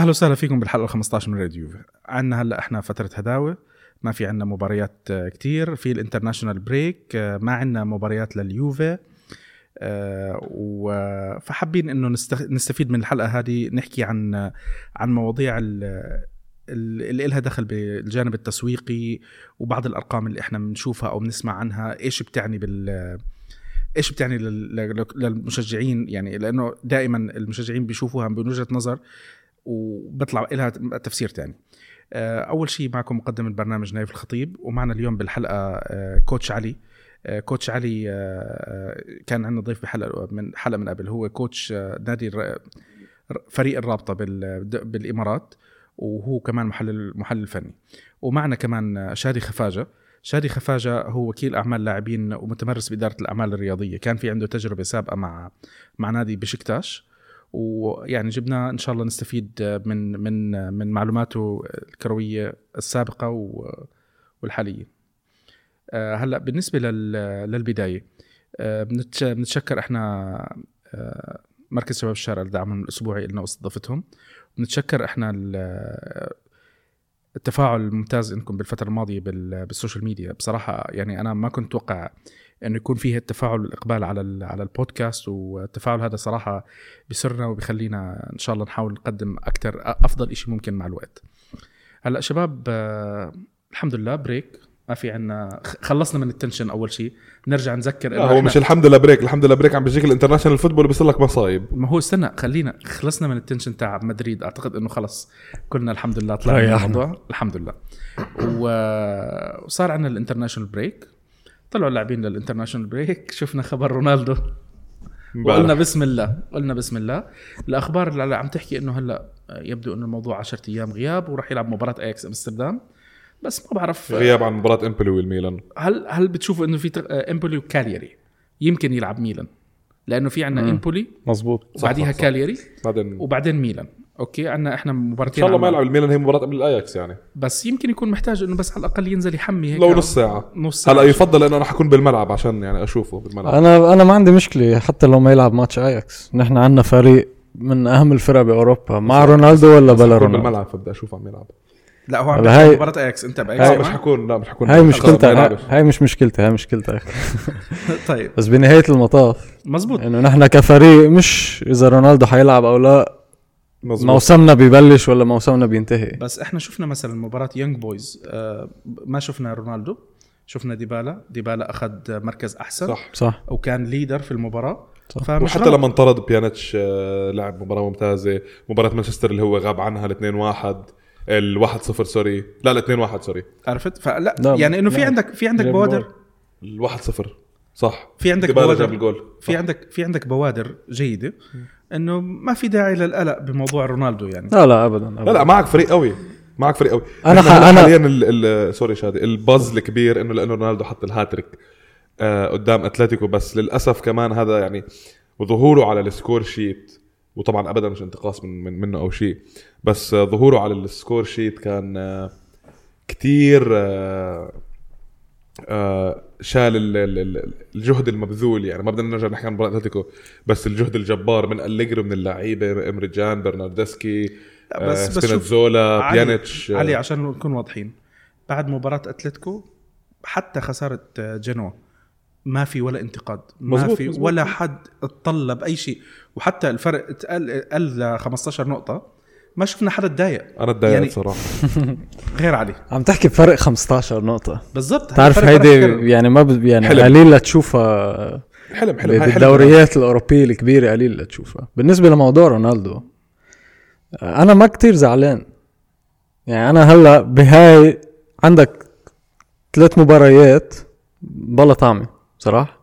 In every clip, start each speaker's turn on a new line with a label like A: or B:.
A: أهلا وسهلا فيكم بالحلقة 15 من راديو. يوفي عندنا هلأ إحنا فترة هداوة. ما في عندنا مباريات آه، كتير. في ال international break آه، ما عندنا مباريات لليوفي. آه، فحابين إنه نست- نستفيد من الحلقة هذه نحكي عن عن مواضيع ال- ال- اللي لها دخل بالجانب التسويقي وبعض الأرقام اللي إحنا بنشوفها أو بنسمع عنها. إيش بتعني بال إيش بتعني لل- لل- للمشجعين؟ يعني لأنه دائما المشجعين بيشوفوها من وجهة نظر وبطلع لها تفسير تاني. آه، أول شيء معكم مقدم البرنامج نايف الخطيب ومعنا اليوم بالحلقة آه، كوتش علي. آه، كوتش علي كان عندنا ضيف بحلقة من حلقة من قبل. هو كوتش نادي فريق الرابطة بال- بالإمارات وهو كمان محلل محلل فني. ومعنا كمان شادي خفاجة. شادي خفاجة هو وكيل أعمال لاعبين ومتمرس بإدارة الأعمال الرياضية. كان في عنده تجربة سابقة مع مع نادي بشكتاش. ويعني جبنا إن شاء الله نستفيد من من من معلوماته الكروية السابقة والحالية. آه، هلأ بالنسبة لل- للبداية آه، بنتش- بنتشكر إحنا آه، مركز شباب الشارع لدعمهم الأسبوعي لنا واستضافتهم بنتشكر إحنا ال- التفاعل الممتاز انكم بالفترة الماضية بال- بالسوشيال ميديا بصراحة يعني أنا ما كنت أتوقع انه يكون فيه التفاعل والاقبال على ال- على البودكاست والتفاعل هذا صراحة بيسرنا وبيخلينا إن شاء الله نحاول نقدم أكثر أفضل شيء ممكن مع الوقت. هلأ شباب آه، الحمد لله break ما في عنا خلصنا من ال tension أول شيء نرجع نذكر
B: لا هو مش الحمد لله break الحمد لله break عم بيجيك ال international football بيصير لك مصايب.
A: ما هو استنى خلينا خلصنا من ال tension تاع مدريد. أعتقد إنه خلص كنا الحمد لله طلعنا من. الموضوع. الحمد لله. و- وصار عندنا ال international break طلعوا اللاعبين لل international break شفنا خبر رونالدو. وقلنا. بسم الله قلنا بسم الله. الأخبار اللي عم تحكي إنه هلأ يبدو إنه الموضوع 10 أيام غياب وراح يلعب مباراة اياكس أمستردام. بس ما بعرف
B: غياب عن مباراة إمبولي والميلان.
A: هل هل بتشوفوا إنه في تغ- إمبولي وكالياري يمكن يلعب ميلان؟ لأنه في عندنا. إمبولي
C: مزبوط
B: صح،
A: وبعديها
B: صح،.
A: كالياري
B: بعدين.
A: وبعدين ميلان. okay عندنا إحنا مباراتين
B: شاء الله ما يلعب الميلان هي مباراة قبل الأياكس يعني.
A: بس يمكن يكون محتاج إنه بس على الأقل ينزل يحمي هيك
B: لو نص ساعة.
A: نص ساعة.
B: هلا يفضل إنه أنا حكون بالملعب عشان يعني أشوفه بالملعب.
C: أنا أنا ما عندي مشكلة حتى لو ما يلعب ماتش أياكس. نحن عندنا فريق من أهم الفرق بأوروبا. مع رونالدو ولا بلا رونالدو؟
B: بالملعب فبدي اشوفه عم يلعب.
A: لا هو عم
C: هاي-
A: مباراة أياكس. انت
B: لا
A: باياكس
B: مش؟ حكون لا مش حكون
C: هاي مشكلتها. هاي, هاي مش مشكلتها هاي مشكلتها.
A: طيب.
C: بس بنهاية المطاف.
A: مزبوط
C: إنه نحن كفريق مش إذا رونالدو حيلعب أو لا
B: مزبوط.
C: موسمنا ببلش ولا موسمنا بينتهي؟
A: بس إحنا شفنا مثلا مباراة يونج بويز آه ما شفنا رونالدو شفنا ديبالا. ديبالا أخذ مركز أحسن
B: صح.
C: صح.
A: وكان leader في المباراة.
C: صح.
B: وحتى. لما انطرد بيانيتش آه، لعب مباراة ممتازة. مباراة مانشستر اللي هو غاب عنها ال 2 1 ال 1 0 sorry. لا ال 2 1 sorry.
A: عرفت؟ فلا
C: لا،
A: يعني إنه في. عندك في عندك بوادر.
B: ال 1 0 صح.
A: في عندك
B: ديبالا
A: بوادر.
B: جاب الجول.
A: في عندك في عندك بوادر جيدة. إنه ما في داعي للقلق بموضوع رونالدو يعني.
C: لا لا ابدا, أبداً.
B: لا لا معك فريق قوي معك فريق قوي.
C: أنا
B: إحنا
C: ح-
B: هلا
C: أنا-
B: حاليا ال ال sorry شادي الباز الكبير إنه لأنه رونالدو حط الهاتريك آه قدام أتلتيكو بس. للأسف كمان هذا يعني وظهوره على ال score sheet وطبعا ابدا مش انتقاص من, من منه أو شيء بس ظهوره على ال score sheet كان آه كتير آه آه شال ال- ال- ال- الجهد المبذول يعني ما بدنا نرجع نحكي عن مباراة أتلتيكو بس الجهد الجبار من أليجري من اللعيبة إمريجان برناردسكي
A: بس-
B: آه
A: علي-
B: بيانيتش آه،
A: علي عشان نكون واضحين بعد مباراة أتلتيكو حتى خسارة جنوا ما في ولا انتقاد ما
B: مزبوط،
A: في
B: مزبوط.
A: ولا حد اتطلب أي شيء وحتى الفرق اتقل قل ل 15 نقطة ما شفنا حدا تضايق.
B: أنا تضايقت
A: يعني-
B: صراحة.
A: غير علي.
C: عم تحكي بفرق 15 نقطة.
A: بالضبط.
C: تعرف
A: الفرق
C: هيدي. يعني ما ب... يعني
B: حلم.
C: قليل لتشوفها
B: حلم حلم.
C: بالدوريات الأوروبية الكبيرة قليل لتشوفها بالنسبة لموضوع رونالدو أنا ما كتير زعلان. يعني أنا هلأ بهاي عندك ثلاث مباريات بلا طعمة صراحة.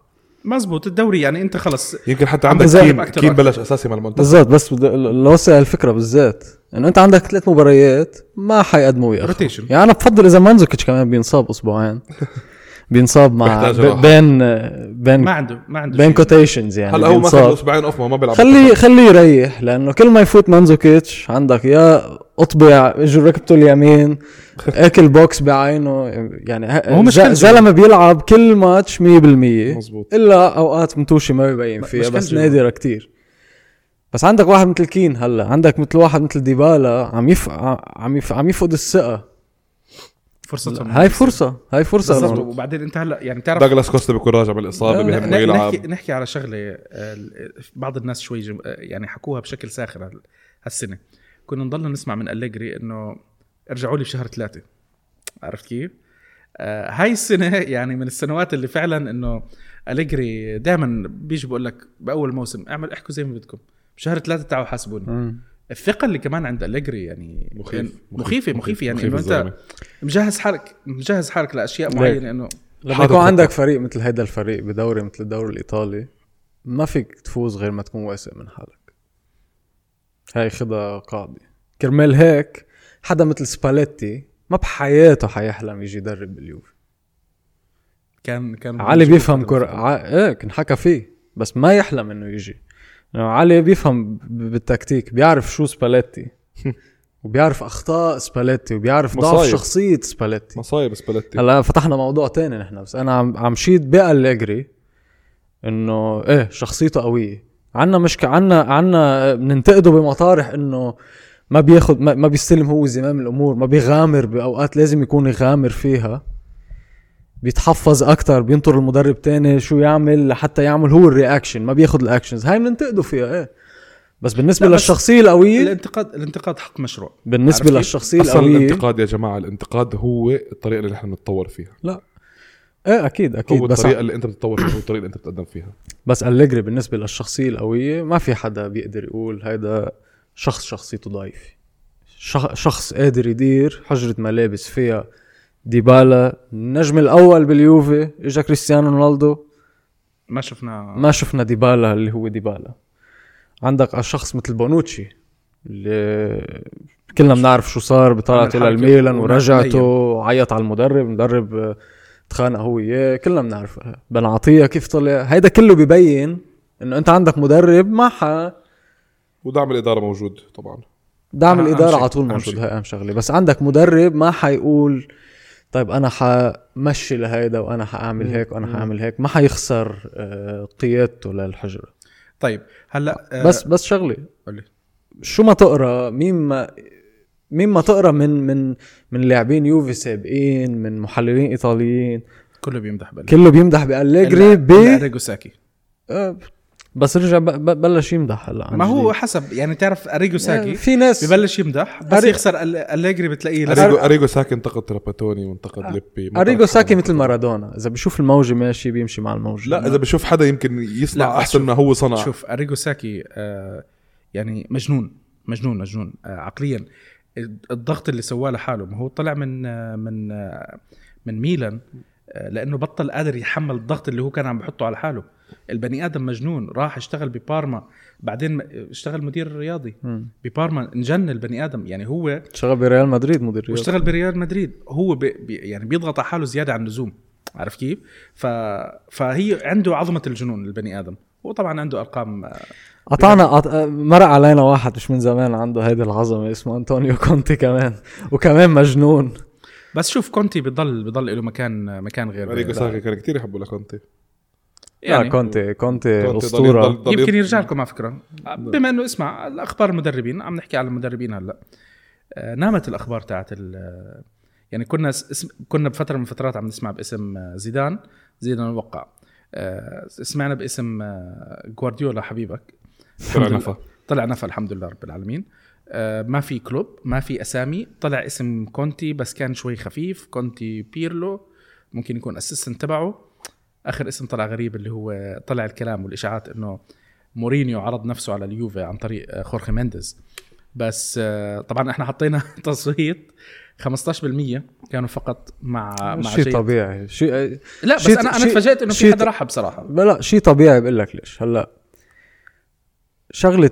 A: مزبوط الدوري يعني انت خلص.
B: يمكن حتى عندك كين كين. بلش أساسي مع المنتخب.
C: بالضبط بس بدي لوصل الفكرة بالذات. انه أنت عندك ثلاث مباريات ما حيقدموا وياخذوا
A: روتيشن
C: يعني أنا بفضل إذا مانزوكيتش كمان بينصاب أسبوعين. بينصاب مع. بين بين
A: ما عنده ما عنده
C: بين. كوتيشنز يعني
B: هلا هو ماخذ. أسبوعين اوف ما بيلعب
C: خليه خليه يريح لأنه كل ما يفوت مانزوكيتش عندك يا أطبع اجوا ركبته اليمين أكل بوكس بعينه يعني
A: هو.
C: ز- زلمة بيلعب كل ماتش 100%
B: مزبوط
C: إلا أوقات متوشي ما بيبين فيها بس. نادرة كتير بس عندك واحد مثل كين هلا عندك مثل واحد مثل ديبالا عم يف عم يف عم يفقد الثقة
A: فرصتهم
C: هاي فرصة هاي فرصة.
A: بالضبط. وبعدين انت هلا يعني بتعرف
B: داغلاس كوستا بيكون راجع من الاصابه
A: ن-
B: يلعب.
A: نحكي نحكي على شغلة آه، بعض الناس شوي جم... آه، يعني حكوها بشكل ساخر هال- هالسنة. كنا نضلنا نسمع من أليجري إنه ارجعوا لي بشهر ثلاثة. عرفت كيف؟ آه هاي السنة يعني من السنوات اللي فعلا إنه أليجري دائما بيجي بقول لك بأول موسم اعمل احكوا زي ما بدكم. بشهر ثلاثة تعالوا حاسبوني. الثقة اللي كمان عند أليجري يعني
B: مخيف.
A: يعني
B: مخيف.
A: مخيفة مخيفه يعني
B: مخيف
A: إنه
B: أنت.
A: مجهز حالك مجهز حالك
C: لأشياء؟
A: معينة إنه
C: لما يكون. عندك فريق مثل هيدا الفريق بدوري مثل الدوري الإيطالي ما فيك تفوز غير ما تكون واثق من حالك هاي خدها قاعدة كرمال هيك حدا مثل سباليتي ما بحياته حيحلم يجي يدرب باليوفي
A: كان كان
C: علي بيفهم كرة ع... إيه كان حكى فيه بس ما يحلم إنه يجي علي بيفهم بالتكتيك بيعرف شو سباليتي. وبيعرف أخطاء سباليتي وبيعرف ضعف. شخصية سباليتي.
B: مصايب سباليتي.
C: هلا فتحنا موضوع تاني نحن بس أنا عم عم شيد بأليجري إنه إيه شخصيته قوية. عنا مشكلة عنا عنا بننتقده بمطارح إنه ما بياخد ما, ما بيستلم هو زمام الأمور ما بيغامر بأوقات لازم يكون يغامر فيها. بيتحفظ أكتر بينطر المدرب تاني شو يعمل؟ لحتى يعمل هو ال reaction ما بياخد ال actions. هاي بننتقده فيها إيه. بس بالنسبة
A: لا، بس
C: للشخصية القوية
A: الانتقاد الانتقاد حق مشروع.
C: بالنسبة
A: عارف كيف؟
C: للشخصية
B: أصلا
C: القوية
B: الانتقاد يا جماعة الانتقاد هو الطريقة اللي نحن بنتطور فيها.
C: إيه أكيد أكيد.
B: هو
C: بس
B: الطريقة اللي أنت بتتطور فيها هو الطريقة اللي أنت بتقدم فيها.
C: بس أليجري بالنسبة للشخصية القوية ما في حدا بيقدر يقول هيدا شخص شخصيته ضعيفة. شخ- شخص قادر يدير حجرة ملابس فيها ديبالا النجم الأول باليوفي إجا كريستيانو رونالدو.
A: ما شفنا.
C: ما شفنا ديبالا اللي هو ديبالا. عندك شخص مثل بونوتشي اللي كلنا بنعرف شو صار بطلعته للميلان ورجعته وعيط على المدرب المدرب تخانق هو وياه كلنا بنعرف بن عطية كيف طلع. هيدا كله ببين إنه أنت عندك مدرب ما ح
B: ودعم الإدارة موجود طبعا.
C: دعم
A: الإدارة
C: على طول موجود. هاي أهم شغلة. بس عندك مدرب ما حيقول طيب أنا حمشي لهيدا وأنا حأعمل هيك وأنا حأعمل هيك ما حيخسر آه، قيادته للحجرة.
A: طيب هلأ آه،
C: بس بس شغله
A: قولي.
C: شو ما تقرأ مين ما مين ما تقرأ من من من لاعبين يوفي سابقين من محللين إيطاليين.
A: كله بيمدح بل
C: كله بيمدح بأليجري ب
A: اريجو ساكي
C: آه، بس رجع بلش يمدح هلا
A: ما هو
C: جديد.
A: حسب يعني تعرف أريجو ساكي
C: في ناس
A: ببلش يمدح بس
C: أري-
A: يخسر أليجري بتلاقيه
B: اريجو أريجو ساكي انتقد تراباتوني وانتقد ليبي ما
C: أريجو
B: بعرف
C: ساكي مثل مارادونا. إذا بيشوف الموجة ماشي بيمشي مع الموجة.
B: لا إذا بشوف حدا يمكن يصنع
A: لا، أحسن
B: ما هو صنع.
A: شوف أريجو ساكي آه يعني مجنون مجنون مجنون آه عقليا. الضغط اللي سواه لحاله ما هو طلع من آه من آه من ميلان آه لأنه بطل قادر يحمل الضغط اللي هو كان عم بحطه على حاله. البني آدم مجنون راح اشتغل ببارما بعدين اشتغل مدير رياضي. ببارما انجن البني آدم يعني هو
C: اشتغل بريال مدريد مدير رياضي.
A: واشتغل بريال مدريد. هو بي يعني بيضغط على حاله زيادة عن اللزوم. عارف كيف؟ ف... فهي عنده عظمة الجنون البني آدم. وطبعا عنده أرقام آه،
C: قطعنا قط... مرق علينا واحد مش من زمان عنده هيدي العظمة اسمه أنطونيو كونتي كمان. وكمان مجنون.
A: بس شوف كونتي بضل بضل له مكان مكان غير
B: اريجو ساكي كان كثير يحبوا لكونتي.
C: يعني.
A: يعني
C: كونتي كونتي أسطورة.
B: ضل- ضل-
A: يمكن يرجع لكم على فكرة. بما إنه اسمع الأخبار المدربين عم نحكي على المدربين هلأ. آه، نامت الأخبار تاعت ال- يعني كنا اسم كنا بفترة من الفترات عم نسمع باسم آه، زيدان. زيدان الوقع آه، سمعنا باسم آه، جوارديولا حبيبك.
B: طلع نفى
A: طلع نفى الحمد لله رب العالمين. آه، ما في كلوب ما في أسامي. طلع اسم كونتي بس كان شوي خفيف كونتي بيرلو. ممكن يكون assistant تبعه. آخر اسم طلع غريب اللي هو طلع الكلام والإشاعات إنه مورينيو عرض نفسه على اليوفي عن طريق آه، خورخي مينديز. بس آه، طبعا إحنا حطينا تصويت 15% كانوا فقط مع مع
C: شيء. طبيعي. شيء
A: لا بس
C: شيء-
A: أنا
C: أنا
A: تفاجات إنه في حدا رحب بصراحه
C: لا شيء طبيعي بقول لك ليش. هلا شغلة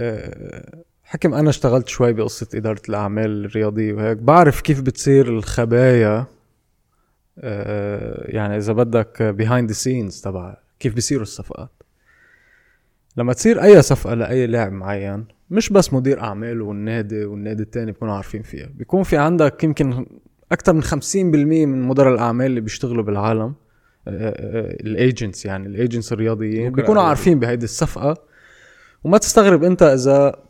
C: آه، حكم أنا اشتغلت شوي بقصة إدارة الأعمال الرياضية وهيك بعرف كيف بتصير الخبايا آه، يعني إذا بدك behind the scenes تبع كيف بيصيروا الصفقات. لما تصير أي صفقة لأي لاعب معين مش بس مدير أعمال والنادي والنادي التاني بيكونوا عارفين فيها. بيكون في عندك يمكن أكثر من 50% من مدراء الأعمال اللي بيشتغلوا بالعالم ال agents يعني ال agents
A: الرياضيين.
C: بيكونوا. عارفين بهيدي الصفقة. وما تستغرب أنت إذا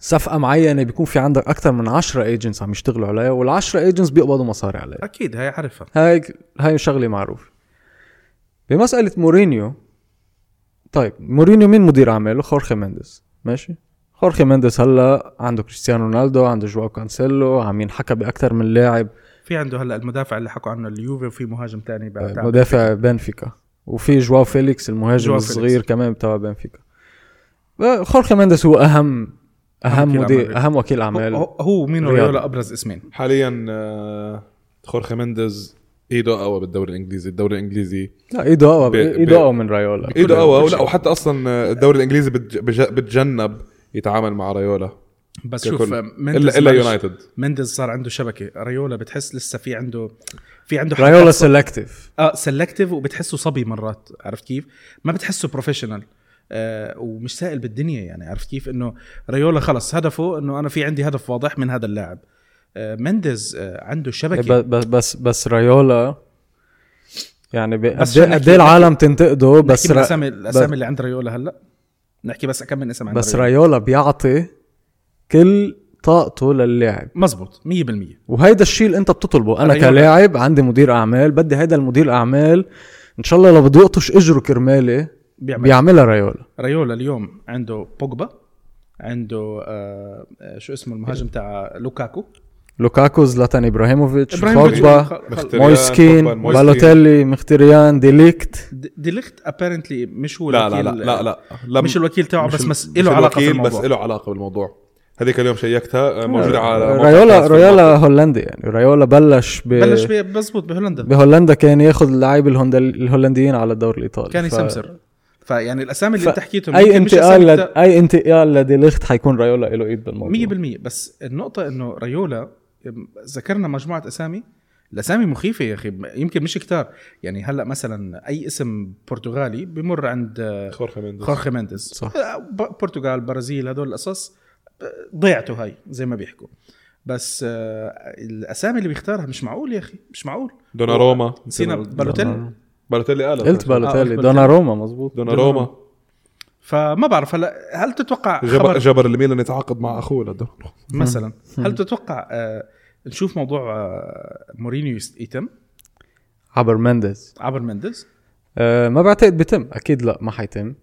C: صفقة معينة بيكون في عندك أكثر من 10 agents عم يشتغلوا عليها وال10 agents بيقبضوا مصاري عليها.
A: أكيد هي عارفها
C: هاي هاي شغلة معروفة. بمسألة مورينيو طيب مورينيو مين مدير أعماله؟ خورخي مينديز ماشي؟ خورخي مينديز هلأ عنده كريستيانو رونالدو عنده جواو كانسيلو عم ينحكى بأكثر من لاعب.
A: في عنده هلأ المدافع اللي حكوا عنه اليوفي وفي مهاجم تاني بعد
C: آه، مدافع بنفيكا. وفي جواو فيليكس المهاجم
A: جواو
C: الصغير
A: فيليكس.
C: كمان تبع بنفيكا. خورخي مينديز هو أهم أهم
A: وكيل
C: مدير
A: أعمال.
C: أهم وكيل
A: هو,
C: أعمال
A: هو- هو مين. ريولا أبرز اسمين
B: حاليا آه، خورخي مينديز ايده اقوى بالدوري الإنجليزي الدوري الإنجليزي
C: لا ايده اقوى ايده اقوى من رايولا
B: ايده
A: كل
B: لا. وحتى أصلا الدوري الإنجليزي بتجنب يتعامل مع رايولا
A: بس. شوف مندز
B: إلا الا يونايتد
A: مندز صار عنده شبكة ريولا بتحس لسه في عنده في عنده
C: رايولا
A: حركات
C: selective
A: آه selective وبتحسه صبي مرات عرفت كيف؟ ما بتحسه professional آه ومش سائل بالدنيا يعني عرفت كيف؟ إنه ريولا خلص هدفه إنه أنا في عندي هدف واضح من هذا اللاعب. آه مندز آه عنده شبكة.
C: بس بس بس رايولا يعني قد
A: شو
C: إيه-
A: نحكي-
C: إيه العالم تنتقده
A: بس
C: را...
A: الاسامي الأسامي اللي عند ريولا هلأ. نحكي بس كم من اسم عند
C: بس
A: ريولا.
C: رايولا بيعطي كل طاقته للاعب
A: مزبوط 100%
C: وهيدا الشيء اللي أنت بتطلبه. أنا
A: ريولا.
C: كلاعب عندي مدير أعمال بدي هيدا المدير أعمال. إن شاء الله لو بده يقطش إجره كرمالي
A: بيعمل
C: بيعملها رايولا
A: ريولا اليوم عنده بوجبا عنده آه آه، شو اسمه المهاجم تاع لوكاكو.
C: لوكاكو زلاتان إبراهيموفيتش
A: إبراهيموفيتش
C: بوجبا
B: مويس كين.
C: بالوتيلي مخيتاريان دي ليخت.
A: د- ديليخت ابيرنتلي مش هو
B: لا لا
A: الوكيل
B: لا لا لا, لا
A: مش الوكيل تاعه
B: مش
A: بس مس
B: مش
A: له علاقه في
B: الوكيل،
A: الموضوع.
B: بس له علاقة بالموضوع. هذيك اليوم شيكتها آه، موجودة على
C: رايولا رايولا. هولندي يعني رايولا بلش ب...
A: بلش ب- بزبط بهولندا.
C: بهولندا كان ياخذ اللعيبه الهولنديين على الدوري الإيطالي.
A: كان
C: ف-
A: يسمسر فيعني الأسامي اللي
C: ف-
A: أنت حكيتهم أي
C: انتقال لد...
A: بتا-
C: أي انتقال لديليخت حيكون رايولا له إيد بالموضوع.
A: 100% بس النقطة إنه ريولا ذكرنا مجموعة أسامي. الأسامي مخيفة يا أخي يمكن مش كتار. يعني هلأ مثلا أي اسم برتغالي بمر عند
B: خورخي مينديز.
A: خورخي مينديز.
C: صح.
A: ب- برتغال برازيل هدول القصص ضيعته هاي زي ما بيحكوا. بس آه، الأسامي اللي بيختارها مش معقول يا أخي مش معقول.
B: دوناروما.
A: نسينا بالوتيلي
B: بالوتيلي قال
C: قلت
A: آه،
C: بالوتيلي
A: قلت
C: دوناروما مزبوط
B: دوناروما.
A: فما بعرف هلا هل تتوقع
B: جبر
A: خبر
B: جبر الميلان يتعاقد مع أخوه لدوناروما
A: مثلا. هل تتوقع آه، نشوف موضوع آه، مورينيو يتم؟
C: عبر مينديز
A: عبر مندز؟
C: أه ما بعتقد بيتم. أكيد لا ما حيتم.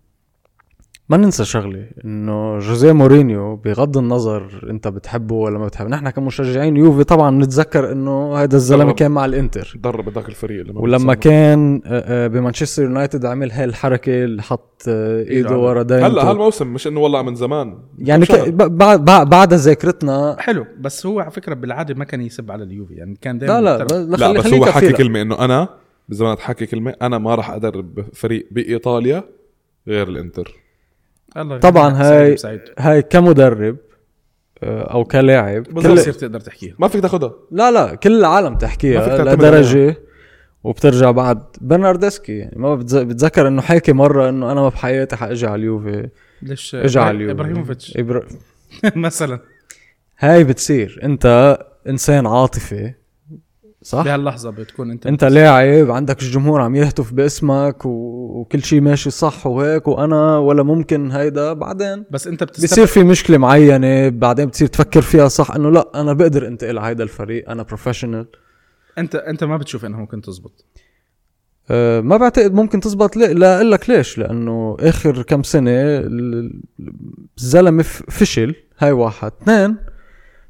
C: ما ننسى شغله إنه جوزيه مورينيو بغض النظر أنت بتحبه ولا ما بتحبه نحن كمشجعين يوفي طبعا نتذكر إنه هذا
B: الزلمة.
C: كان مع الإنتر
B: درب هذاك الفريق اللي ما
C: ولما. كان آه، آه، بمانشستر يونايتد عمل هاي الحركة اللي حط آه، ايده
A: على-
C: ورا دايمته
B: هلا هالموسم مش إنه والله من زمان
C: يعني ك... بعد بعد بعد ذاكرتنا
A: حلو بس هو على فكرة بالعادة ما كان يسب على اليوفي يعني كان
C: لا
A: دائما
C: لا
B: لا
C: خلي-
B: بس هو حكي. كلمة إنه أنا بالزمان حكي كلمة أنا ما راح أدرب فريق بإيطاليا غير الإنتر
A: الله
C: طبعا هاي هاي كمدرب آه، أو كلاعب
A: كل. يصير تقدر تحكيها
B: ما فيك تاخذها
C: لا لا كل العالم
B: ما فيك
C: تحكيها لدرجة وبترجع بعد برناردسكي. يعني ما بتذكر إنه حكي مرة إنه أنا ما بحياتي حأجي على اليوفي.
A: ليش؟
C: اجى على اليوفي.
A: إبراهيموفيتش.
C: إبرا...
A: مثلا.
C: هاي بتصير. أنت إنسان عاطفي صح؟
A: بهاللحظة بتكون انت
C: انت لاعب عندك الجمهور عم يهتف باسمك و... وكل شيء ماشي صح وهيك وأنا ولا ممكن هيدا. بعدين
A: بس انت بتستبعد
C: بيصير في مشكلة معينة بعدين بتصير تفكر فيها صح إنه لا أنا بقدر انتقل على هيدا الفريق أنا بروفيشنال
A: انت انت ما بتشوف إنها ممكن تزبط.
C: أه ما بعتقد ممكن تزبط. ليه؟ لا أقول لك ليش؟ لأنه آخر كم سنة ال- الزلمة فشل هاي واحد. اثنين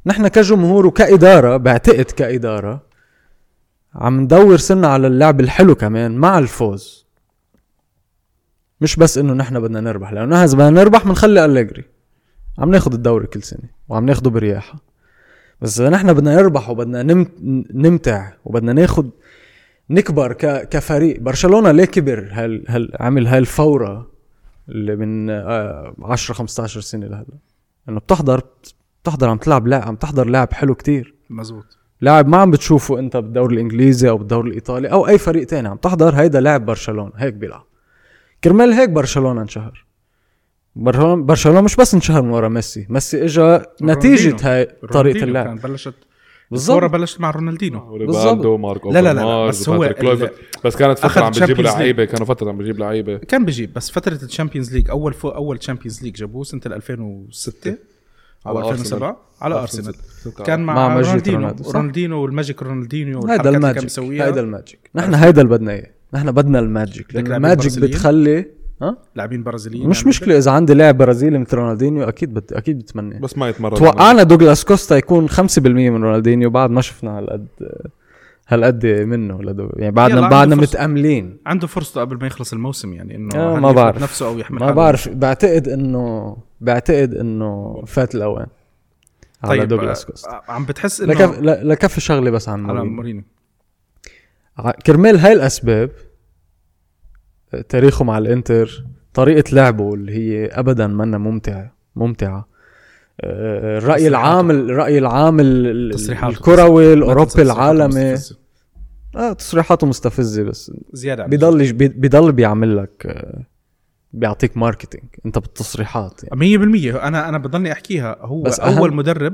C: نحن كجمهور وكإدارة بعتقد كإدارة عم ندور سنة على اللعب الحلو كمان مع الفوز. مش بس إنه نحن بدنا نربح لأنه نحن إذا بدنا نربح بنخلي أليجري. عم ناخد الدوري كل سنة وعم ناخده برياحة. بس إذا نحن بدنا نربح وبدنا نم... نمتع وبدنا ناخد نكبر ك... كفريق برشلونة ليه كبر هل... هل عمل هاي الفوره اللي من آه 10 15 سنة لهلأ؟ انه بتحضر بتحضر عم تلعب لاعب عم تحضر لاعب حلو كتير.
A: مزبوط.
C: لاعب ما عم بتشوفه انت بالدوري الانجليزي أو بالدوري الايطالي أو اي فريق تاني عم تحضر هيدا لاعب برشلونة هيك بيلعب. كرمال هيك برشلونة انشهر. برشلونه برشلونة مش بس انشهر من ورا ميسي ميسي اجى نتيجة هاي
A: طريقة
C: اللعب.
A: كان بلشت
C: بالضبط.
A: بلشت مع رونالدينو.
B: ماركو
A: لا، لا، لا، بس هو.
B: بس كانت فترة عم
A: League.
B: لعيبة كانوا فترة عم بيجيب لعيبة.
A: كان بيجيب بس فترة ال Champions League أول فو أول Champions League جابوه سنة 2006 أو
B: على
A: 2007 على
B: أرسنال.
A: كان مع,
C: مع
A: رونالدينو. رونالدينو وال magic رونالدينيو
C: هيدا ال
A: magic.
C: هيدا ال magic. نحن هيدا اللي بدنا اياه نحن بدنا
A: ال magic.
C: ال
A: magic؟
C: بتخلي ها؟
A: لاعبين برازيليين
C: مش
A: يعني
C: مشكلة إذا عندي لاعب برازيلي مثل رونالدينيو أكيد بت... أكيد بتمنى
B: بس ما يتمرن.
C: توقعنا دوغلاس كوستا يكون 5% من رونالدينيو بعد ما شفنا هالقد هالقد منه لدو... يعني بعدنا بعدنا. متأملين
A: عنده فرصته قبل ما يخلص الموسم يعني إنه
C: آه، ما بعرف.
A: نفسه أو يحمل
C: ما. بعرف بعتقد انه بعتقد إنه فات الأوان على
A: طيب
C: دوغلاس
A: آه،
C: كوستا
A: عم بتحس انه
C: لكف... ل- لكفي شغله بس عن مورينيو
A: مورينيو
C: كرمال هاي الأسباب تاريخه مع الإنتر طريقة لعبه اللي هي ابدا منا ممتعه ممتعة آه،
A: الرأي.
C: العام الرأي العام الكروي
A: الأوروبي
C: العالمي. آه تصريحاته مستفزة بس. زيادة بي- بيضل بيعمل لك آه، بيعطيك marketing انت بالتصريحات يعني.
A: 100% أنا أنا بضلني أحكيها. هو
C: بس
A: بس
C: أهم-
A: اول مدرب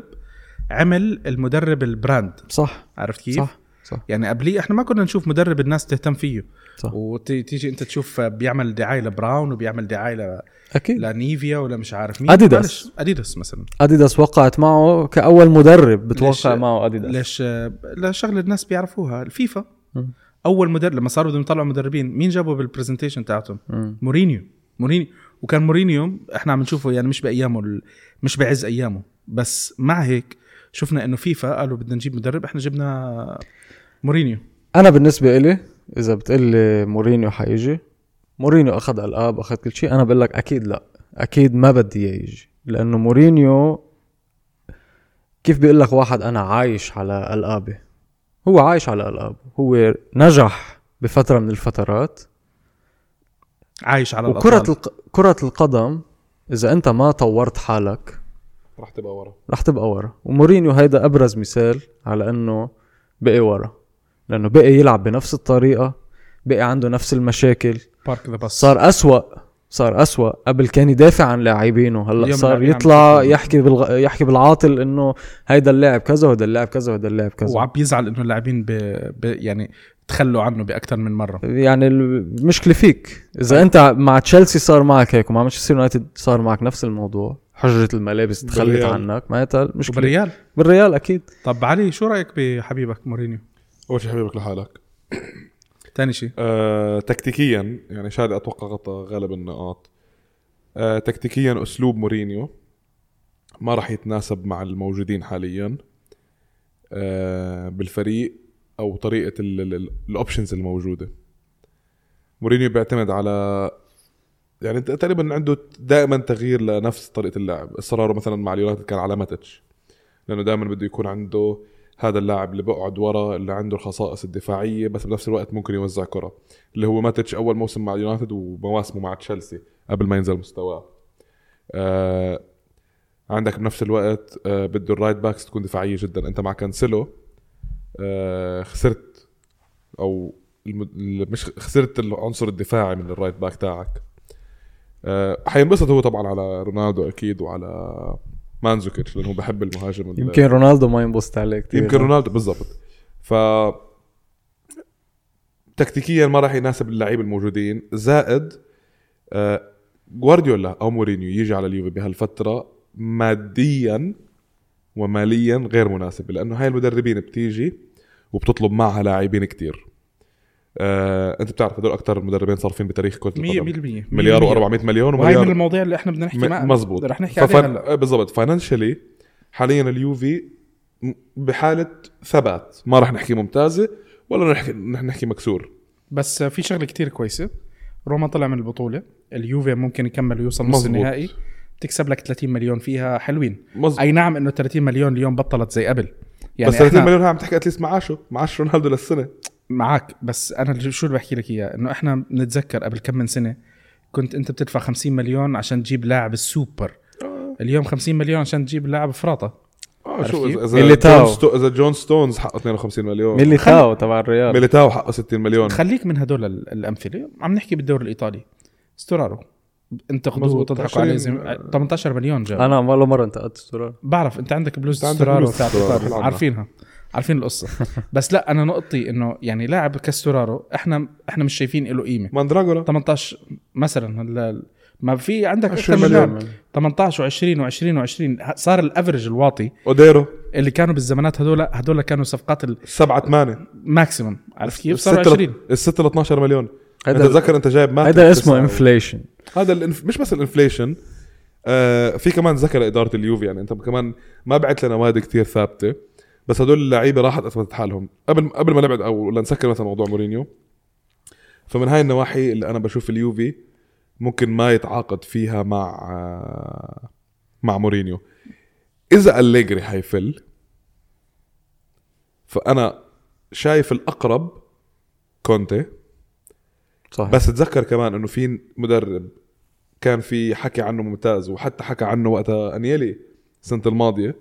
A: عمل المدرب ال brand.
C: صح.
A: عرفت كيف؟
C: صح. صح.
A: يعني قبليه إحنا ما كنا نشوف مدرب الناس تهتم فيه.
C: صح.
A: وتيجي أنت تشوف بيعمل دعاية لبراون وبيعمل دعاية ل-
C: أكيد.
A: لنيفيا ولا مش عارف مين.
C: أديداس.
A: معلش، أديداس مثلا.
C: أديداس وقعت معه كأول مدرب
A: ليش-
C: بتوقع معه أديداس.
A: ليش لشغلة الناس بيعرفوها. الفيفا
C: مم.
A: أول مدرب لما صاروا بدهم يطلعوا مدربين مين جابوا بال presentation
C: تاعتهم.
A: مورينيو. مورينيو. وكان مورينيو إحنا عم نشوفه يعني مش بأيامه ال- مش بعز أيامه. بس مع هيك شفنا إنه فيفا قالوا بدنا نجيب مدرب إحنا جبنا مورينيو.
C: أنا بالنسبة إلي إذا بتقلي مورينيو حيجي مورينيو أخذ القاب أخذ كل شيء أنا بقول لك أكيد لا أكيد ما بدي إياه يجي لأنه مورينيو كيف بيقول لك واحد أنا عايش على القابه هو عايش على القاب هو نجح بفترة من الفترات.
A: عايش على
C: وكرة
A: الأطلال.
C: الق... كرة القدم إذا أنت ما طورت حالك
B: رح تبقى ورا.
C: رح تبقى ورا. ومورينيو هيدا أبرز مثال على إنه بقي ورا. لأنه بقي يلعب بنفس الطريقة بقي عنده نفس المشاكل.
A: park the bus
C: صار أسوأ صار أسوأ. قبل كان يدافع عن لاعبينه
A: هلأ
C: صار
A: عم
C: يطلع. يحكي بالغ... يحكي بالعاطل إنه هيدا اللاعب كذا وهيدا اللاعب كذا وهيدا اللاعب كذا.
A: وعم بيزعل إنه اللاعبين ب... ب... يعني تخلوا عنه باكثر من مرة.
C: يعني المشكلة فيك. إذا أنت مع تشيلسي صار معك هيك ومع مانشستر يونايتد صار معك نفس الموضوع. حجرة الملابس تخلت
B: بالريال.
C: عنك معناتها المشكلة.
A: وبالريال؟
C: بالريال أكيد.
A: طب علي شو رأيك بحبيبك مورينيو؟
B: أول شيء حبيبك لحالك.
A: ثاني شيء
B: آه، تكتيكيا يعني شادي أتوقع غطى غالب النقاط. آه، تكتيكيا أسلوب مورينيو ما راح يتناسب مع الموجودين حاليا. آه، بالفريق أو طريقة ال options الموجودة. مورينيو بيعتمد على يعني تقريبا عنده دائما تغيير لنفس طريقة اللعب إصراره مثلا مع اليونايتد كان على ماتيتش لأنه دائما بده يكون عنده هذا اللاعب اللي بيقعد ورا اللي عنده الخصائص الدفاعية بس بنفس الوقت ممكن يوزع كرة اللي هو ماتيتش أول موسم مع اليونايتد ومواسمه مع تشيلسي قبل ما ينزل مستواه آه عندك بنفس الوقت آه بده ال right backs تكون دفاعية جدا أنت مع كانسيلو آه خسرت أو. مش خسرت العنصر الدفاعي من ال right back تاعك آه حينبسط هو طبعا على رونالدو أكيد وعلى مانزوكيتش لأنه بحب المهاجم ال-
C: يمكن رونالدو ما ينبسط عليه كثير
B: يمكن رونالدو بالضبط. ف تكتيكيا ما راح يناسب اللعيبه الموجودين. زائد آه، جوارديولا أو مورينيو يجي على اليوفي بهالفترة ماديا وماليا غير مناسب لأنه هاي المدربين بتيجي وبتطلب معها لاعبين كتير. آه، أنت بتعرف هدول أكثر المدربين صارفين بتاريخ كرة
A: 100%
B: القدم. مليار و400 مليون
A: وهي من
B: ومليار
A: المواضيع اللي إحنا بدنا نحكي معها.
B: مزبوط.
A: رح نحكي عليها هلا.
B: ففن... بالضبط. financially حاليا اليوفي بحالة ثبات. ما راح نحكي ممتازة ولا رح نحكي رح نحكي مكسور.
A: بس في شغلة كتير كويسة. روما طلع من البطولة. اليوفي ممكن يكمل ويوصل نص. النهائي. تكسب لك 30 مليون فيها. حلوين.
B: مزبوط.
A: أي نعم إنه 30 مليون اليوم بطلت زي قبل. يعني
B: بس 30
A: إحنا
B: مليون هاي عم تحكي at least معاشه. معاش رونالدو للسنة.
A: معك بس أنا شو اللي بحكي لك إياه؟ إنه إحنا بنتذكر قبل كم من سنة كنت أنت بتدفع 50 مليون عشان تجيب لاعب السوبر. اليوم 50 مليون عشان تجيب لاعب افراطه
B: آه شو؟ اذا إذا
C: ميليتاو.
B: جون, ستو... إذا جون ستونز حقه 52 مليون.
C: ميليتاو تبع الريال.
B: ميليتاو حقه 60 مليون.
A: خليك من هدول ال- الأمثلة. عم نحكي بالدوري الإيطالي. ستورارو انتقدوه
B: مزبوط.
A: وتضحكوا عليه
B: 20
A: زي 18 مليون جاب.
C: أنا ولا مرة انتقدت ستورار
A: بعرف أنت عندك بلوز
B: أنت عندك
A: ستورارو
B: بلوز
A: تاعت
B: ستورارو،
A: ايطاليا
B: العنا.
A: عارفينها. عارفين القصة. بس لا أنا نقطتي إنه يعني لاعب كاستورارو إحنا إحنا مش شايفين له قيمة.
B: ماندراجورا
A: 18 مثلا هلا ما في عندك أكثر
B: 20
A: من
B: مليون.
A: لاعب. 18 و20 و20 و20 صار ال average الواطي.
B: أوديرو.
A: اللي كانوا بالزمانات هذول هذول كانوا صفقات
B: 7 8
A: ال maximum عرفت كيف؟ صاروا 20
B: الستة ل 12 مليون.
C: هذا
B: تذكر أنت جايب
C: هذا اسمه. inflation
B: هذا ال inf... مش بس ال inflation آه في كمان ذكاء لاداره اليوفي يعني أنت كمان ما بعت لنا نوادي كتير ثابتة. بس هدول اللعيبة راحت أثبتت حالهم. قبل قبل ما نبعد أو لنسكر مثلا موضوع مورينيو فمن هاي النواحي اللي أنا بشوف اليوفي ممكن ما يتعاقد فيها مع مع مورينيو. إذا أليجري حيفل فأنا شايف الأقرب كونتي.
C: صح
B: بس اتذكر كمان إنه في مدرب كان في حكي عنه ممتاز وحتى حكى عنه وقتها أنيلي السنة الماضية.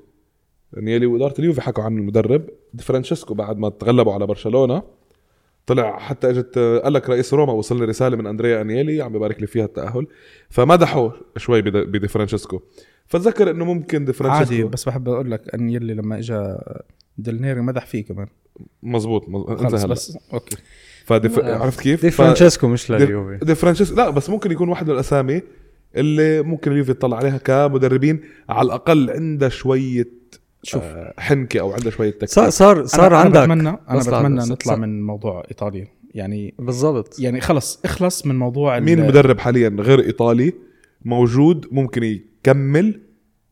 B: انيلي وإدارة اليوفي حكوا عنه المدرب دي فرانشيسكو بعد ما تغلبوا على برشلونة طلع حتى إجت قال لك رئيس روما وصل لي رسالة من أندريا أنيلي عم ببارك لي فيها التأهل فمدحوا شوي بد- بدي فرانشيسكو. فتذكر إنه ممكن دي فرانشيسكو
A: عادي بس بحب أقول لك إن يلي لما اجى دلنيري مدح فيه كمان.
B: مزبوط مز... انت
A: خلص
B: هلا.
A: بس okay.
B: فدي ف... عرفت كيف؟
C: دي
B: ف-
C: فرانشيسكو مش
B: دي,
C: لليوفي.
B: دي فرانشيسكو لا بس ممكن يكون واحد من الأسامي اللي ممكن اليوفي يطلع عليها كمدربين على الأقل عنده شوية
A: شوف.
B: آه حنكة أو عنده شوية تكتيك.
C: صار صار صار
A: أنا
C: عندك.
A: أنا بتمنى أنا
C: بس
A: بتمنى
C: لحظة،
A: نطلع
C: صار-
A: من موضوع ايطاليا يعني
C: بالضبط.
A: يعني خلص اخلص من موضوع
B: مين المدرب حاليا غير إيطالي موجود ممكن يكمل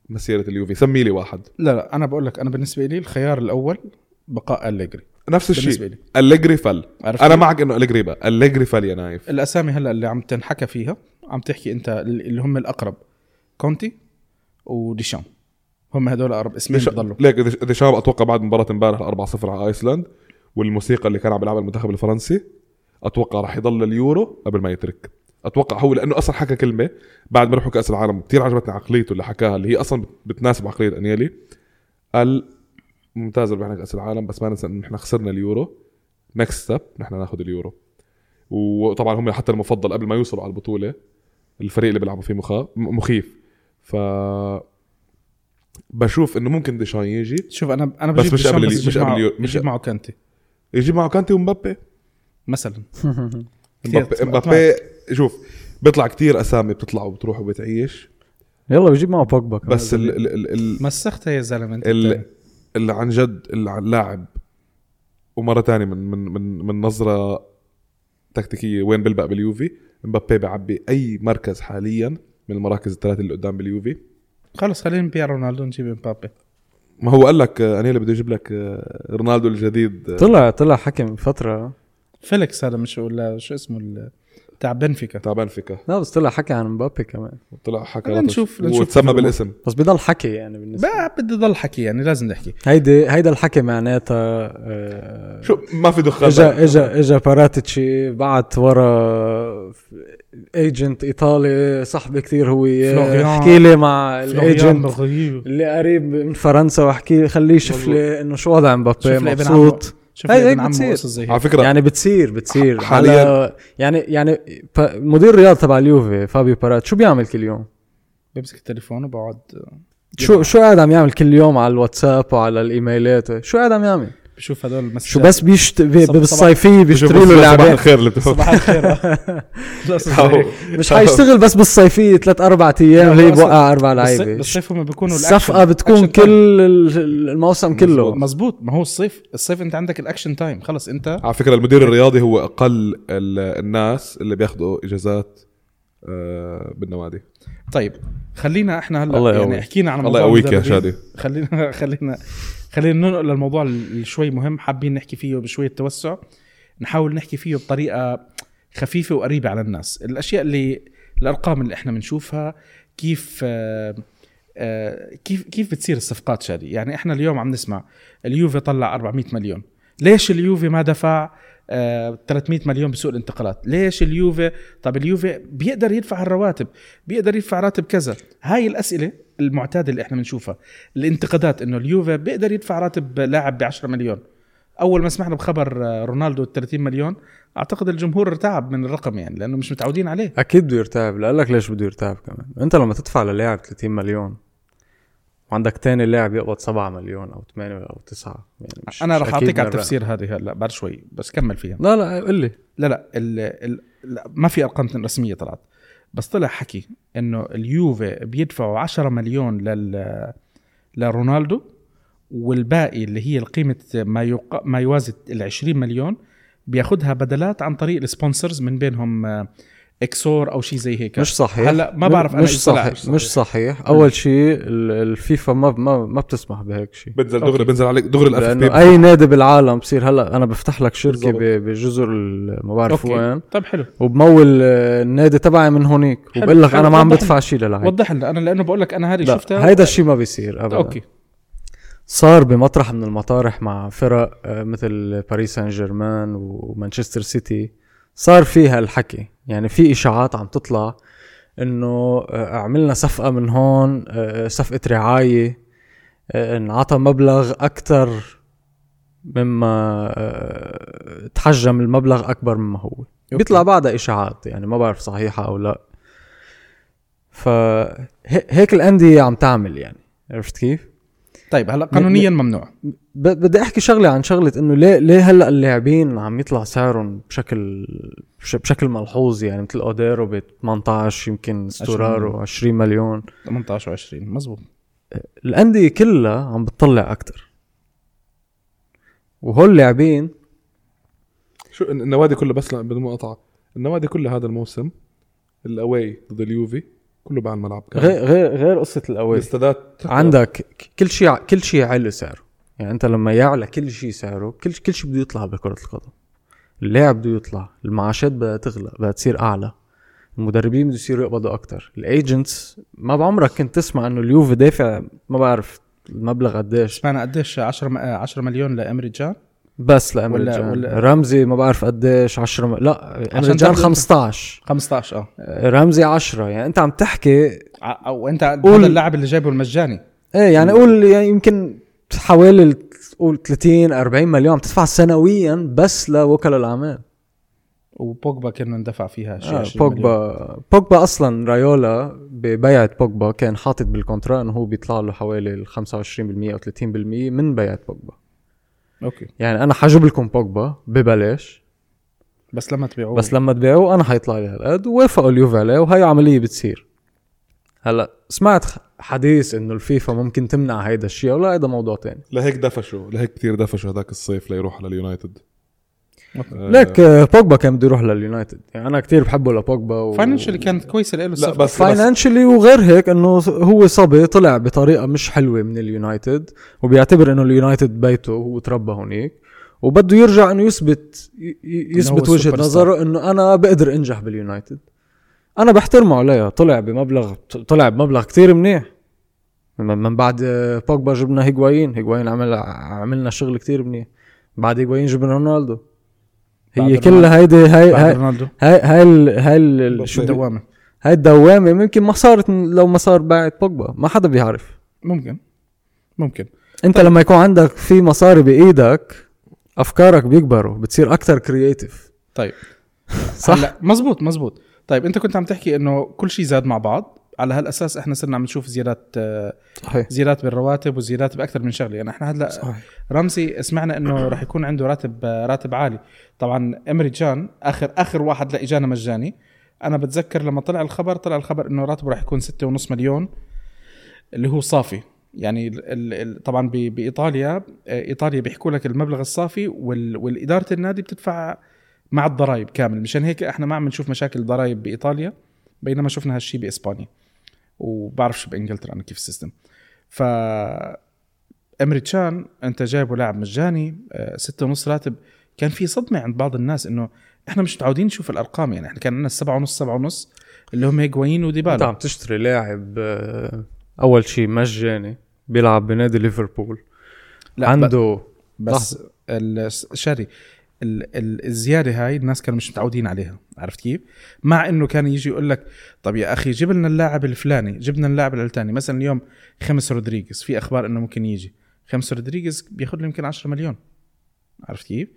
B: مسيرة اليوفي؟ سمي لي واحد.
A: لا لا أنا بقول لك أنا بالنسبة لي الخيار الأول بقاء أليجري.
B: نفس
A: بالنسبة
B: الشيء
A: لي.
B: أليجري فل.
A: أنا؟
B: معك إنه أليجري بقى. أليجري فل يا نايف.
A: الأسامي هلأ اللي عم تنحكى فيها عم تحكي أنت اللي هم الأقرب. كونتي وديشام هم هدول أقرب اسمين بضلوا.
B: ليك ديش- ديشام أتوقع بعد مباراة امبارح 4-0 على آيسلاند والموسيقى اللي كان عم بيلعبها المنتخب الفرنسي أتوقع راح يضل اليورو قبل ما يترك. أتوقع هو لأنه أصلا حكى كلمة بعد ما رحوا كأس العالم. كثير عجبتني عقليته اللي حكاها اللي هي أصلا بتناسب عقلية أنيلي. قال ممتاز ربحنا كأس العالم بس ما ننسى انه نحن خسرنا اليورو. next step نحن ناخذ اليورو. وطبعا هم حتى المفضل قبل ما يوصلوا على البطولة الفريق اللي بيلعبوا فيه مخا... م- مخيف. ف بشوف إنه ممكن ديشام يجي.
A: شوف أنا أنا
B: بس
A: بجيب
B: مش قبل مش قبل مش
A: معه كانتي.
B: يجي معه كانتي ومبابي؟
A: مثلا.
B: مبابي, شوف بيطلع كتير أسامي بتطلع وبتروح وبتعيش.
C: يلا بجيب معه بوجبا
B: بس ال ال ال ال
A: مسختها يا زلمة أنت.
B: ال. اللي عن جد اللي عن لاعب ومرة تانية من من من من نظرة تكتيكية وين بيلبق باليوفي؟ مبابي بيعبي أي مركز حاليا من المراكز الثلاثة اللي قدام باليوفي.
A: خلص خلينا نبيع رونالدو نجيب مبابي.
B: ما هو قال لك آه، أنيلي بده يجيب لك آه، رونالدو الجديد آه،
C: طلع طلع حكي من فترة.
A: فيليكس هذا مش ولا شو اسمه ال- تاع بنفيكا.
B: تاع بنفيكا.
C: لا بس طلع حكي عن مبابي كمان.
B: طلع حكى.
A: نشوف- نشوف
B: وتسمى بالاسم.
C: بس بضل حكي يعني بالنسبة.
A: بقى بدي ضل حكي يعني لازم نحكي.
C: هيدي هيدا الحكي معناتها آه،
B: شو ما في دخان
C: إجا إجا إجا باراتيتشي بعت ورا agent إيطالي صاحبي كثير هو
A: فلوريان.
C: احكي لي مع ال
A: agent.
C: اللي قريب من فرنسا واحكي خليه يشوف لي إنه شو وضع مبابي
A: لي ابن عمه
C: مبسوط
A: لي
C: هيك بتصير.
B: على فكرة
C: يعني بتصير بتصير
B: حالياً-
C: على يعني يعني مدير الرياضي تبع اليوفي فابيو باراتيتشي شو بيعمل كل يوم؟
A: بمسك التليفون وبقعد
C: شو شو قاعد عم يعمل كل يوم على الواتساب وعلى الإيميلات شو قاعد عم يعمل؟
A: بشوف هدول المسجات
C: شو بس بيشت... بي-
A: صباح-
C: بالصيفية بيشتري له
B: صباح
C: لعبين
B: الخير. اللي بتحط
A: صباح الخير.
C: مش حيشتغل بس بالصيفية ثلاث أربع
A: أيام
C: هي بوقع
A: أربع
C: لعيبة.
A: بالصيف هم بيكونوا
C: الصفقه بتكون. كل ال- الموسم كله.
A: مزبوط ما هو الصيف الصيف أنت عندك ال action time. خلص انت
B: على فكرة المدير الرياضي هو أقل ال- الناس اللي بياخذوا إجازات آه، بالنوادي.
A: طيب خلينا إحنا
C: هلأ
A: يعني. حكينا عن
B: الله يقويك يا. شادي.
A: خلينا خلينا خلينا ننقل للموضوع اللي شوي مهم حابين نحكي فيه بشوية توسع. نحاول نحكي فيه بطريقة خفيفة وقريبة على الناس. الأشياء اللي الأرقام اللي إحنا بنشوفها كيف آه، آه، كيف كيف بتصير الصفقات شادي؟ يعني إحنا اليوم عم نسمع اليوفي طلع 400 مليون. ليش اليوفي ما دفع 300 مليون بسوق الانتقالات. ليش اليوفي؟ طب اليوفي بيقدر يدفع الرواتب بيقدر يدفع راتب كذا. هاي الأسئلة المعتادة اللي إحنا بنشوفها الانتقادات إنه اليوفي بيقدر يدفع راتب لاعب ب 10 مليون. أول ما سمعنا بخبر رونالدو 30 مليون أعتقد الجمهور ارتعب من الرقم يعني لأنه مش متعودين عليه.
C: أكيد بده يرتعب لك ليش بده يرتعب كمان. أنت لما تدفع للاعب 30 مليون وعندك تاني لاعب يقبض 7 مليون أو 8 أو 9 يعني مش أنا
A: رح أعطيك على. التفسير هذه هلا بعد شوي بس كمل فيها.
C: لا لا قل لي.
A: لا لا, ال ال لا ما في أرقام رسمية طلعت بس طلع حكي إنه اليوفي بيدفعوا 10 مليون لل لرونالدو والباقي اللي هي القيمة ما يق... ما يوازي ال 20 مليون بياخذها بدلات عن طريق ال sponsors من بينهم آه، Exor أو شيء زي هيك.
C: مش صحيح.
A: هلأ ما بعرف أنا
C: مش
A: إيش طلع.
C: صحيح. مش صحيح. أول شيء ال- الفيفا ما ما ما بتسمح بهيك شيء.
B: بنزل. دغري بنزل عليك دغري ال
C: FBI نادي بالعالم بصير هلأ أنا بفتح لك شركة بجزر ما بعرف
A: okay.
C: وين.
A: طيب حلو.
C: وبمول النادي تبعي من هونيك. وبقول لك أنا ما عم بدفع شيء للعيب.
A: وضح لنا أنا لأنه بقول لك أنا هذه شفتها.
C: هيدا الشيء ما بيصير ابدا.
A: أوكي.
C: صار بمطرح من المطارح مع فرق آه، مثل باريس سان جيرمان ومانشستر سيتي. صار فيها الحكي يعني في إشاعات عم تطلع إنه آه، عملنا صفقة من هون آه، صفقة رعاية آه، انعطى مبلغ أكثر مما آه، تحجم المبلغ أكبر مما هو. بيطلع بعدها إشاعات يعني ما بعرف صحيحة أو لا. فهيك الأندية عم تعمل يعني. عرفت كيف؟
A: طيب هلا قانونيا ممنوع.
C: بدي أحكي شغلة عن شغلة إنه ليه ليه هلأ اللاعبين عم يطلع سعرهم بشكل بش- بشكل ملحوظ؟ يعني مثل أوديرو ب 18 يمكن ستورارو 20 مليون.
A: 18 و20 مزبوط
C: الأندية كلها عم بتطلع أكثر وهول اللاعبين
B: شو النوادي كلها بس لا بدون مقاطعه النوادي كلها هذا الموسم ال away ضد اليوفي كله بعد الملعب كان.
C: غير غير غير قصة
B: الاستادات
C: عندك كل شيء كل شيء يعلى سعره. يعني انت لما يعلى كل شيء سعره كل كل شيء بده يطلع بكرة القدم. اللاعب بده يطلع المعاشات بدها تغلى بدها تصير أعلى. المدربين بده يصيروا يقبضوا أكثر الايجنتس ما بعمرك كنت تسمع إنه اليوفي دافع ما بعرف المبلغ قديش.
A: سمعنا قديش 10 م- آه، 10 مليون لأمري جان؟
C: بس لأمري
A: ولا-
C: جان.
A: ولا-
C: رمزي ما بعرف قديش 10 م... لا أمري جان
A: تاخذ-
C: 15
A: 15 آه.
C: رمزي 10 يعني أنت عم تحكي
A: أو أنت
C: قول-
A: اللاعب اللي جايبه المجاني.
C: إيه يعني قول يعني يمكن حوالي ال- قول 30 40 مليون عم تدفع سنويا بس لوكلاء الأعمال.
A: وبوجبا كان اندفع فيها شيء
C: آه
A: 20 مليون.
C: بوجبا بوجبا أصلا رايولا ببيعة بوجبا كان حاطط بال contrat إنه هو بيطلع له حوالي ال 25% أو 30% من بيعة بوجبا.
A: okay.
C: يعني أنا حجيب لكم بوجبا ببلاش.
A: بس لما تبيعوه.
C: بس لما تبيعوه أنا حيطلع لي هالقد ووافقوا اليوفي عليه وهي عملية بتصير. هلا سمعت حديث إنه الفيفا ممكن تمنع هيدا الشيء ولا هيدا موضوع تاني.
B: لهيك دفشوا. لهيك كثير دفشوا هذاك الصيف ليروح على اليونايتد. آه،
C: ليك آه، بوجبا كان بده يروح لليونايتد. يعني أنا كتير بحبه لبوجبا و...
A: financially كانت كويسه له
B: لا بس
C: financially وغير هيك إنه هو صبي طلع بطريقة مش حلوة من اليونايتد وبيعتبر إنه اليونايتد بيته وهو تربى هونيك وبده يرجع إنه يثبت يثبت
A: هو وجهة
C: نظره إنه أنا بقدر أنجح باليونايتد. أنا بحترمه عليها طلع بمبلغ طلع بمبلغ كتير منيح. من بعد آه، بوجبا جبنا هيغوايين هيغوايين عمل عملنا شغل كتير منيح. بعد هيغوايين جبنا رونالدو. هي
A: بعد
C: كلها هيدي هاي
A: بعد
C: هاي هاي هاي ال- هاي
A: الدوامه
C: هاي الدوامة ممكن ما صارت لو ما صار بيعة بوجبا ما حدا بيعرف.
A: ممكن. ممكن.
C: أنت طيب. لما يكون عندك في مصاري بإيدك أفكارك بيكبروا بتصير أكتر creative
A: طيب.
C: صح؟
A: هلا مزبوط مزبوط. طيب انت كنت عم تحكي انه كل شيء زاد مع بعض. على هالأساس إحنا صرنا عم نشوف زيادات
C: صحيح.
A: زيادات بالرواتب وزيادات بأكثر من شغلة. يعني إحنا هلا رمزي سمعنا انه راح يكون عنده راتب راتب عالي. طبعا امري جان آخر آخر واحد لاجانا مجاني. أنا بتذكر لما طلع الخبر طلع الخبر إنه راتبه راح يكون ستة ونص مليون اللي هو صافي. يعني ال ال طبعا بإيطاليا إيطاليا بيحكوا لك المبلغ الصافي وال والإدارة النادي بتدفع مع الضرائب كامل. مشان هيك إحنا ما عم نشوف مشاكل ضرائب بإيطاليا بينما شفنا هالشيء بإسبانيا. وبعرفش بإنجلترا أنا كيف السيستم. ف امري تشان أنت جايبه لاعب مجاني آه، ستة ونص راتب. كان في صدمة عند بعض الناس إنه إحنا مش متعودين نشوف الأرقام. يعني إحنا كان عندنا السبعة ونص سبعة ونص اللي هم هيجوايين
C: انت
A: وديبالا.
C: عم تشتري لاعب آه، أول شيء مجاني بيلعب بنادي ليفربول.
A: لا
C: عنده
A: بس ال salary ال- ال- الزيادة هاي الناس كانوا مش متعودين عليها. عرفت كيف؟ مع إنه كان يجي يقول لك طب يا أخي جيب لنا اللاعب الفلاني جبنا اللاعب الثاني مثلا اليوم خاميس رودريغيز في أخبار إنه ممكن يجي. خاميس رودريغيز بياخذ له يمكن 10 مليون. عرفت كيف؟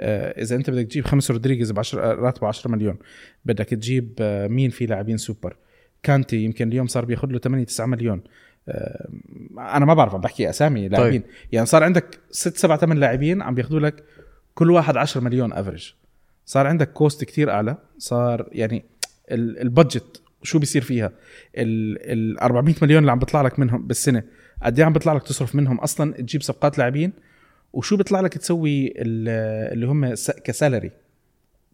A: آه إذا أنت بدك تجيب خاميس رودريغيز ب 10 راتبه 10 مليون بدك تجيب آه مين في لاعبين سوبر؟ كانتي يمكن اليوم صار بياخذ له 8 9 مليون. آه، أنا ما بعرف عم بحكي أسامي لاعبين. طيب. يعني صار عندك ست سبع ثمان لاعبين عم بياخذوا لك كل واحد 10 مليون average صار عندك cost كتير أعلى. صار يعني ال- ال budget شو بيصير فيها؟ ال ال 400 مليون اللي عم بيطلع لك منهم بالسنة قد إيه عم بيطلع لك تصرف منهم أصلا؟ تجيب صفقات لاعبين. وشو بيطلع لك تسوي ال- اللي هم ك salary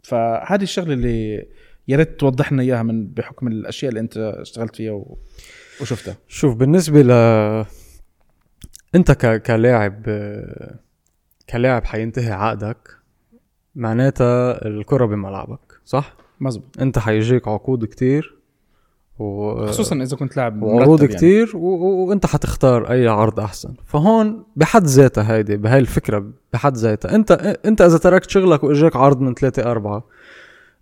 A: فهذه الشغلة اللي يا ريت توضح لنا إياها من بحكم الأشياء اللي أنت اشتغلت فيها و... وشفتها.
C: شوف بالنسبة ل أنت ك... كلاعب كلاعب حينتهي عقدك معناتها الكرة بملعبك صح؟
A: مزبوط
C: انت حيجيك عقود كتير و...
A: خصوصا إذا كنت لاعب
C: وعروض
A: مرتب
C: كتير و... و... وانت حتختار أي عرض أحسن. فهون بحد ذاتها هيدي بهاي الفكرة بحد ذاتها. انت انت إذا تركت شغلك وإجاك عرض من ثلاثة أربعة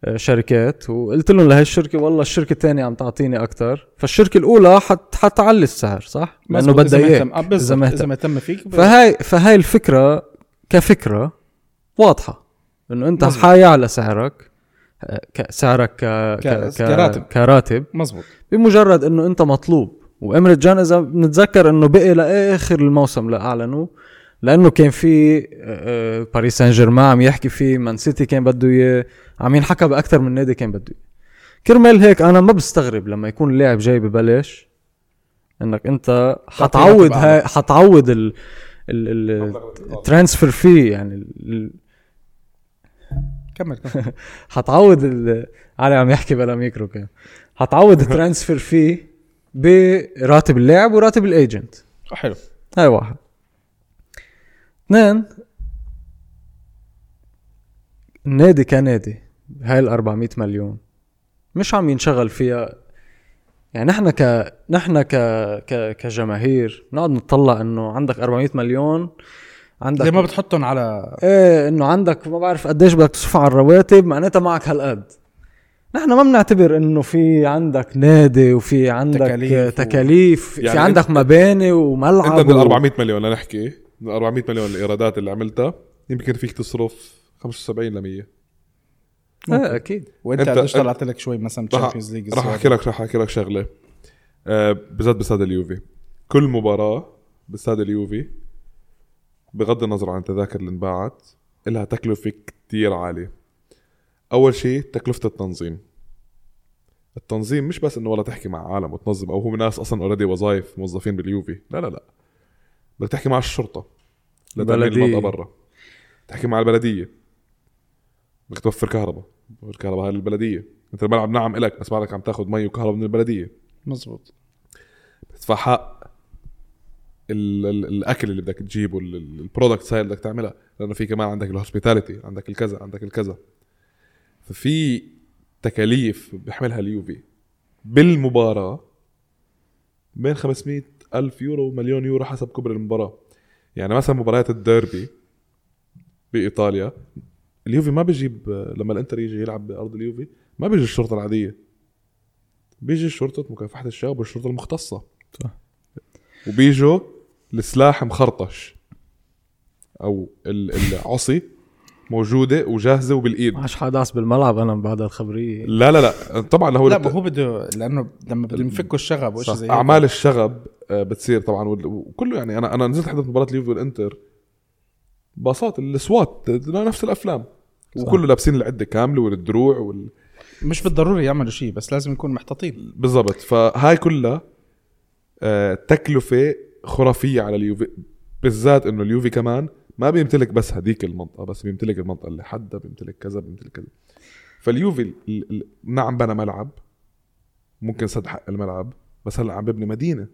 C: آه، شركات وقلت لهم لهي الشركة والله الشركة الثانية عم تعطيني أكتر. فالشركة الأولى حت... حتعلي السعر صح؟
A: مزبوط،
C: بدها
A: مهتم- آه،
C: إذا مهتم.
A: إذا مهتم. فيك. ب...
C: فهاي فهاي الفكرة كفكرة واضحة إنه أنت
A: مزبوط.
C: حيعلى سعرك آه، ك- سعرك ك... ك...
A: كراتب.
C: كراتب
A: مزبوط
C: بمجرد إنه أنت مطلوب وامريت جان إذا بنتذكر إنه بقي لآخر الموسم لاعلنوا لأنه كان في باريس سان جيرمان عم يحكي فيه مان سيتي كان بده إياه عم ينحكى بأكثر من نادي كان بده إياه كرمال هيك أنا ما بستغرب لما يكون اللاعب جاي ببلاش إنك أنت حتعوض. هاي حتعوض ال ال transfer في يعني ال-
A: كمل كمل.
C: حتعوض ال- علي عم يحكي بلا ميكرو كان حتعوض ال transfer في براتب اللاعب وراتب الايجنت
A: حلو.
C: هاي واحد. اثنين النادي كنادي هاي ال 400 مليون. مش عم ينشغل فيها يعني نحن ك نحن ك ك كجماهير نقعد نطلع إنه عندك 400 مليون عندك
A: زي ما بتحطهم على
C: إيه إنه عندك ما بعرف قديش بدك تصرف على الرواتب معناتها معك هالقد. نحن ما بنعتبر إنه في عندك نادي وفي عندك
A: تكاليف
C: تكاليف,
A: و-
C: تكاليف
B: يعني
C: في عندك مباني وملعب
B: انت من
C: و-
B: ال 400 مليون لنحكي من ال 400 مليون الإيرادات اللي عملتها يمكن فيك تصرف 75 ل 100
C: إيه
A: أكيد.
B: وأنت
A: قديش طلعت لك شوي مثلا
B: رح
A: Champions League
B: رح أحكي لك رح أحكي لك شغلة. آه بالذات باستاد اليوفي. كل مباراة باستاد اليوفي بغض النظر عن التذاكر اللي انباعت لها تكلفة كتير عالية. أول شيء تكلفة التنظيم. التنظيم مش بس إنه والله تحكي مع عالم وتنظم أو هم ناس أصلا already وظائف موظفين باليوفي. لا لا لا. بدك تحكي مع الشرطة. لتأمين
C: بلدية.
B: المنطقة برا. تحكي مع البلدية. بدك توفر كهرباء. الكهرباء هاي البلدية. أنت الملعب نعم إلك بس بعدك عم تاخذ مي وكهرباء من البلدية.
A: مزبوط.
B: بتدفع حق ال- ال- الأكل اللي بدك تجيبه ال- ال- ال products هاي اللي بدك تعملها لأنه في كمان عندك ال hospitality عندك الكذا عندك الكذا. ففي تكاليف بيحملها اليوفي. بالمباراة بين 500 ألف يورو ومليون يورو حسب كبر المباراة. يعني مثلا مباريات الديربي بإيطاليا اليوفي ما بيجيب لما الانتر يجي يلعب بأرض اليوفي ما بيجي الشرطة العادية. بيجي شرطة مكافحة الشباب والشرطة المختصة.
C: صح.
B: وبيجوا السلاح مخرطش. أو ال- العصي موجودة وجاهزة وبالإيد.
C: ما حداس بالملعب أنا بعد الخبرية.
B: لا لا لا. طبعا هو
A: لا ما هو بده لأنه لما بدهم يفكوا الشغب. زي.
B: أعمال الشغب آه، بتصير طبعا. وكله يعني أنا أنا نزلت حضرت مباراة اليوفي والإنتر باصات السوات نفس الأفلام. وكله لابسين العدة كاملة والدروع وال...
A: مش بالضروري يعملوا شيء بس لازم يكونوا محتاطين
B: بالضبط. فهاي كلها آه، تكلفة خرافية على اليوفي بالذات إنه اليوفي كمان ما بيمتلك بس هديك المنطقة بس بيمتلك المنطقة اللي حدها بيمتلك كذا بيمتلك كذا. فاليوفي ال- ال- ال- نعم بنى ملعب ممكن سد حق الملعب بس هلا عم ببني مدينة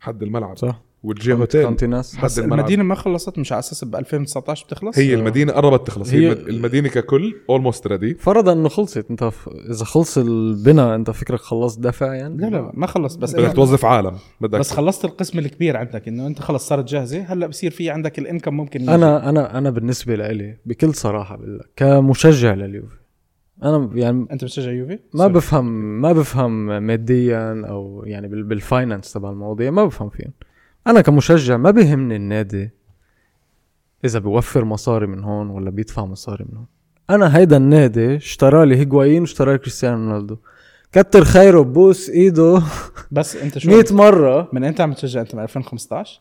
B: حد الملعب.
C: صح.
B: وال J
C: Hotel.
B: Continassa حد
A: بس
B: الملعب.
A: المدينة ما خلصت مش على أساس ب 2019 بتخلص؟
B: هي المدينة قربت تخلص. هي,
C: هي-
B: المد- المدينة ككل almost ready
C: فرضا إنه خلصت. أنت ف... إذا خلص البناء أنت فكرك خلصت دفع يعني؟
A: لا لا ما خلص. بس
B: بدك
A: إنه-
B: توظف عالم. بدك
A: بس خلصت القسم الكبير عندك. إنه أنت خلص صارت جاهزة. هلأ بصير في عندك ال income ممكن يجي.
C: أنا أنا أنا بالنسبة لإلي بكل صراحة بقول لك كمشجع لليوفي. أنا يعني
A: أنت بتشجع يوفي؟
C: ما بفهم ما بفهم ماديا أو يعني بال- بال finance تبع المواضيع ما بفهم فيهم. أنا كمشجع ما بيهمني النادي إذا بيوفر مصاري من هون ولا بيدفع مصاري من هون. أنا هيدا النادي اشترى لي هيغوايين واشترى لي كريستيانو رونالدو. كتر خيره ببوس إيده
A: بس أنت شو
C: 100 مرة.
A: من إمتى عم تشجع؟ أنت من 2015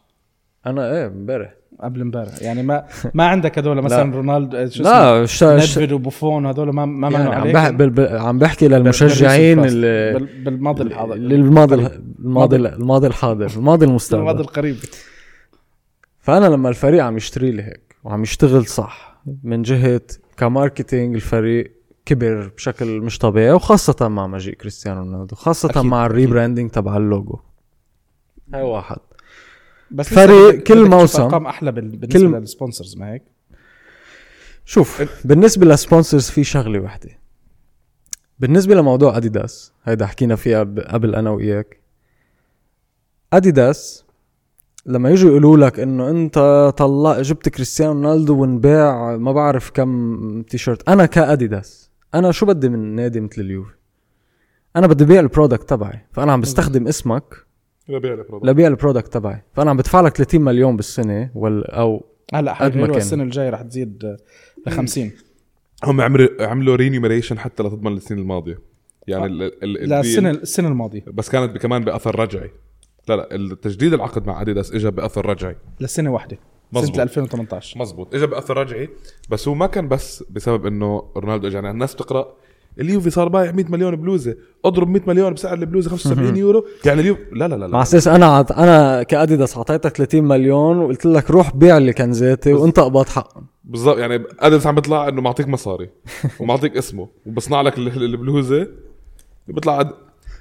C: أنا إيه امبارح.
A: قبل امبارح. يعني ما ما عندك هدول مثلا رونالدو شو اسمه
C: لا.
A: نيدفيد وبوفون هذول ما ما
C: يعني عم, بح... بال... بال... عم بحكي للمشجعين اللي.
A: بال- بالماضي الحاضر.
C: للماضي الماضي الماضي الحاضر. الماضي
A: الماضي
C: المستقبل
A: القريب.
C: فأنا لما الفريق عم يشتري لي هيك وعم يشتغل صح من جهة ك marketing الفريق كبر بشكل مش طبيعي وخاصة مع مجيء كريستيانو رونالدو خاصة
A: أكيد،
C: مع.
A: ال
C: rebranding تبع اللوجو. هاي واحد.
A: بس
C: فريق كل موسم.
A: أرقام أحلى بال- بالنسبة
C: كل-
A: لل sponsors ما هيك؟
C: شوف بالنسبة لل sponsors في شغلة وحدة. بالنسبة لموضوع أديداس هيدا حكينا فيها قبل أنا وياك أديداس لما يجوا يقولوا لك إنه أنت طلع جبت كريستيانو رونالدو ونباع ما بعرف كم تيشيرت. أنا كأديداس أنا شو بدي من نادي مثل اليوفي؟ أنا بدي بيع ال product تبعي فأنا عم بستخدم اسمك
B: لبيع ال product.
C: لبيع ال product تبعي. فأنا عم بدفع لك 30 مليون بالسنة وال أو
A: هلا حيغيروا. السنة الجاية رح تزيد ل 50
B: هم عملوا عملوا remuneration حتى لتضمن السنين الماضية. يعني ال ال ال
A: لا
B: السنة
A: السنة الماضية.
B: بس كانت كمان بأثر رجعي. لا لا التجديد العقد مع اديداس اجى بأثر رجعي.
A: لسنة واحدة
B: مزبوط.
A: سنه 2018
B: مزبوط اجى بأثر رجعي بس هو ما كان بس بسبب إنه رونالدو اجى يعني الناس بتقرأ اليوفي صار بايع 100 مليون بلوزة. اضرب 100 مليون بسعر البلوزة 75 يورو. يعني اليوفي لا لا لا,
C: مع
B: لا.
C: أساس أنا عط... أنا كأديداس اعطيتك 30 مليون وقلت لك روح بيع اللي كنزاتي وانت قبض حقهم
B: بالضبط يعني أديداس عم بيطلع إنه معطيك مصاري ومعطيك اسمه وبصنع لك ال- البلوزة. بيطلع أد...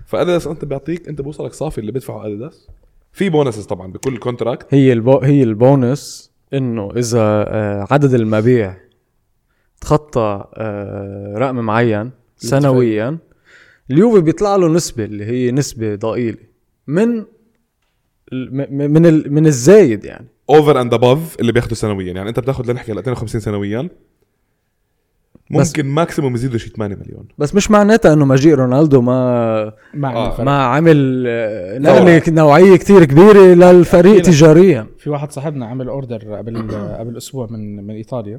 B: فأديداس أنت بيعطيك أنت بوصلك صافي اللي بيدفعه أديداس. في bonuses طبعا بكل contract
C: هي البو... هي البونس إنه إذا آه، عدد المبيع تخطى آه، رقم معين سنويا. اليوفي بيطلع له نسبة اللي هي نسبة ضئيلة. من ال- م- م- من ال... من الزايد يعني.
B: over and above اللي بياخده سنويا. يعني أنت بتاخذ لنحكي هلا 52 سنويا
C: بس-
B: ممكن maximum يزيدوا شي 8 مليون.
C: بس مش معناتها إنه مجيء رونالدو ما
A: مع
B: آه.
C: ما عمل آه، نقلة نوعية كتير كبيرة للفريق. تجاريا.
A: في واحد صاحبنا عمل order قبل قبل أسبوع من من إيطاليا.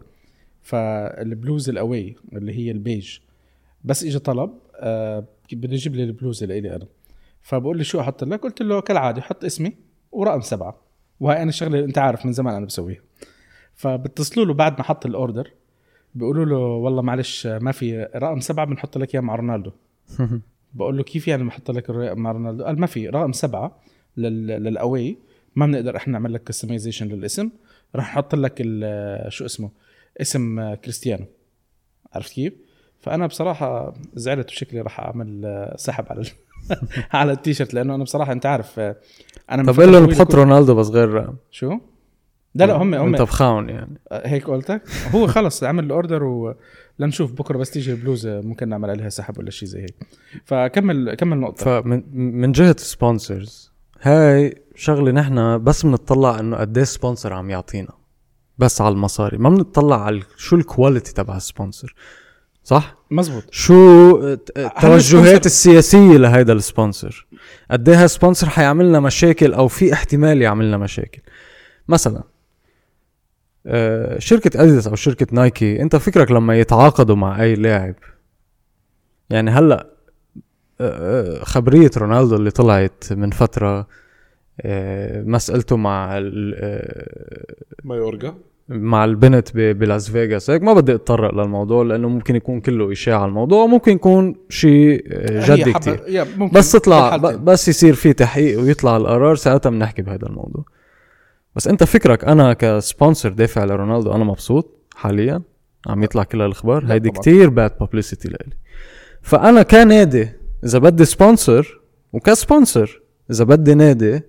A: فالبلوز ال away اللي هي البيج بس اجى طلب آه بده يجيب لي البلوزة لإلي أنا. فبقول لي شو أحط لك؟ قلت له كالعادة حط اسمي ورقم سبعة. وهي أنا الشغله أنت عارف من زمان أنا بسويها. فبتصلوا له بعد ما حط ال order بيقولوا له والله معلش ما في رقم سبعة بنحط لك إياه مع رونالدو. بقول له كيف يعني بحط لك مع رونالدو؟ قال ما في رقم سبعة لل... لل away ما بنقدر إحنا نعمل لك customization للاسم. راح نحط لك شو اسمه؟ اسم كريستيانو. عرفت كيف؟ فأنا بصراحة زعلت وشكلي راح أعمل آه، سحب على على التيشيرت لأنه أنا بصراحة أنت عارف آه، أنا
C: طب قول
A: طويلة
C: بحط رونالدو بس غير
A: شو؟ لا لا هم هم
C: أنت بخاون يعني.
A: آه، هيك قلتك؟ هو خلص عمل ال order ولنشوف بكرة بس تيجي البلوزه ممكن نعمل عليها سحب ولا شيء زي هيك. فكمل كمل نقطة.
C: فمن من جهة sponsors هاي شغلة نحن بس بنطلع إنه قد إيه sponsor عم يعطينا. بس على المصاري. ما بنطلع على شو ال quality تبع ال sponsor صح؟
A: مزبوط
C: شو الت- التوجهات السياسية لهيدا ال sponsor؟ قد إيه هال sponsor حيعملنا مشاكل أو في احتمال يعملنا مشاكل؟ مثلا آه، شركة اديداس أو شركة نايكي أنت فكرك لما يتعاقدوا مع أي لاعب؟ يعني هلأ آه، آه، خبرية رونالدو اللي طلعت من فترة آه، مسألته مع ال-
B: مايورجا
C: مع البنت بلاس فيغاس. هيك ما بدي اتطرق للموضوع لأنه ممكن يكون كله إشاعة الموضوع وممكن يكون شيء آه، جدي
A: ممكن
C: بس تطلع بس يصير في تحقيق ويطلع القرار ساعتها بنحكي بهذا الموضوع. بس أنت فكرك أنا ك sponsor دافع لرونالدو أنا مبسوط حاليا. عم يطلع كل الاخبار
A: لا
C: هيدي. كتير bad publicity لإلي. فأنا كنادي إذا بدي sponsor وك sponsor إذا بدي نادي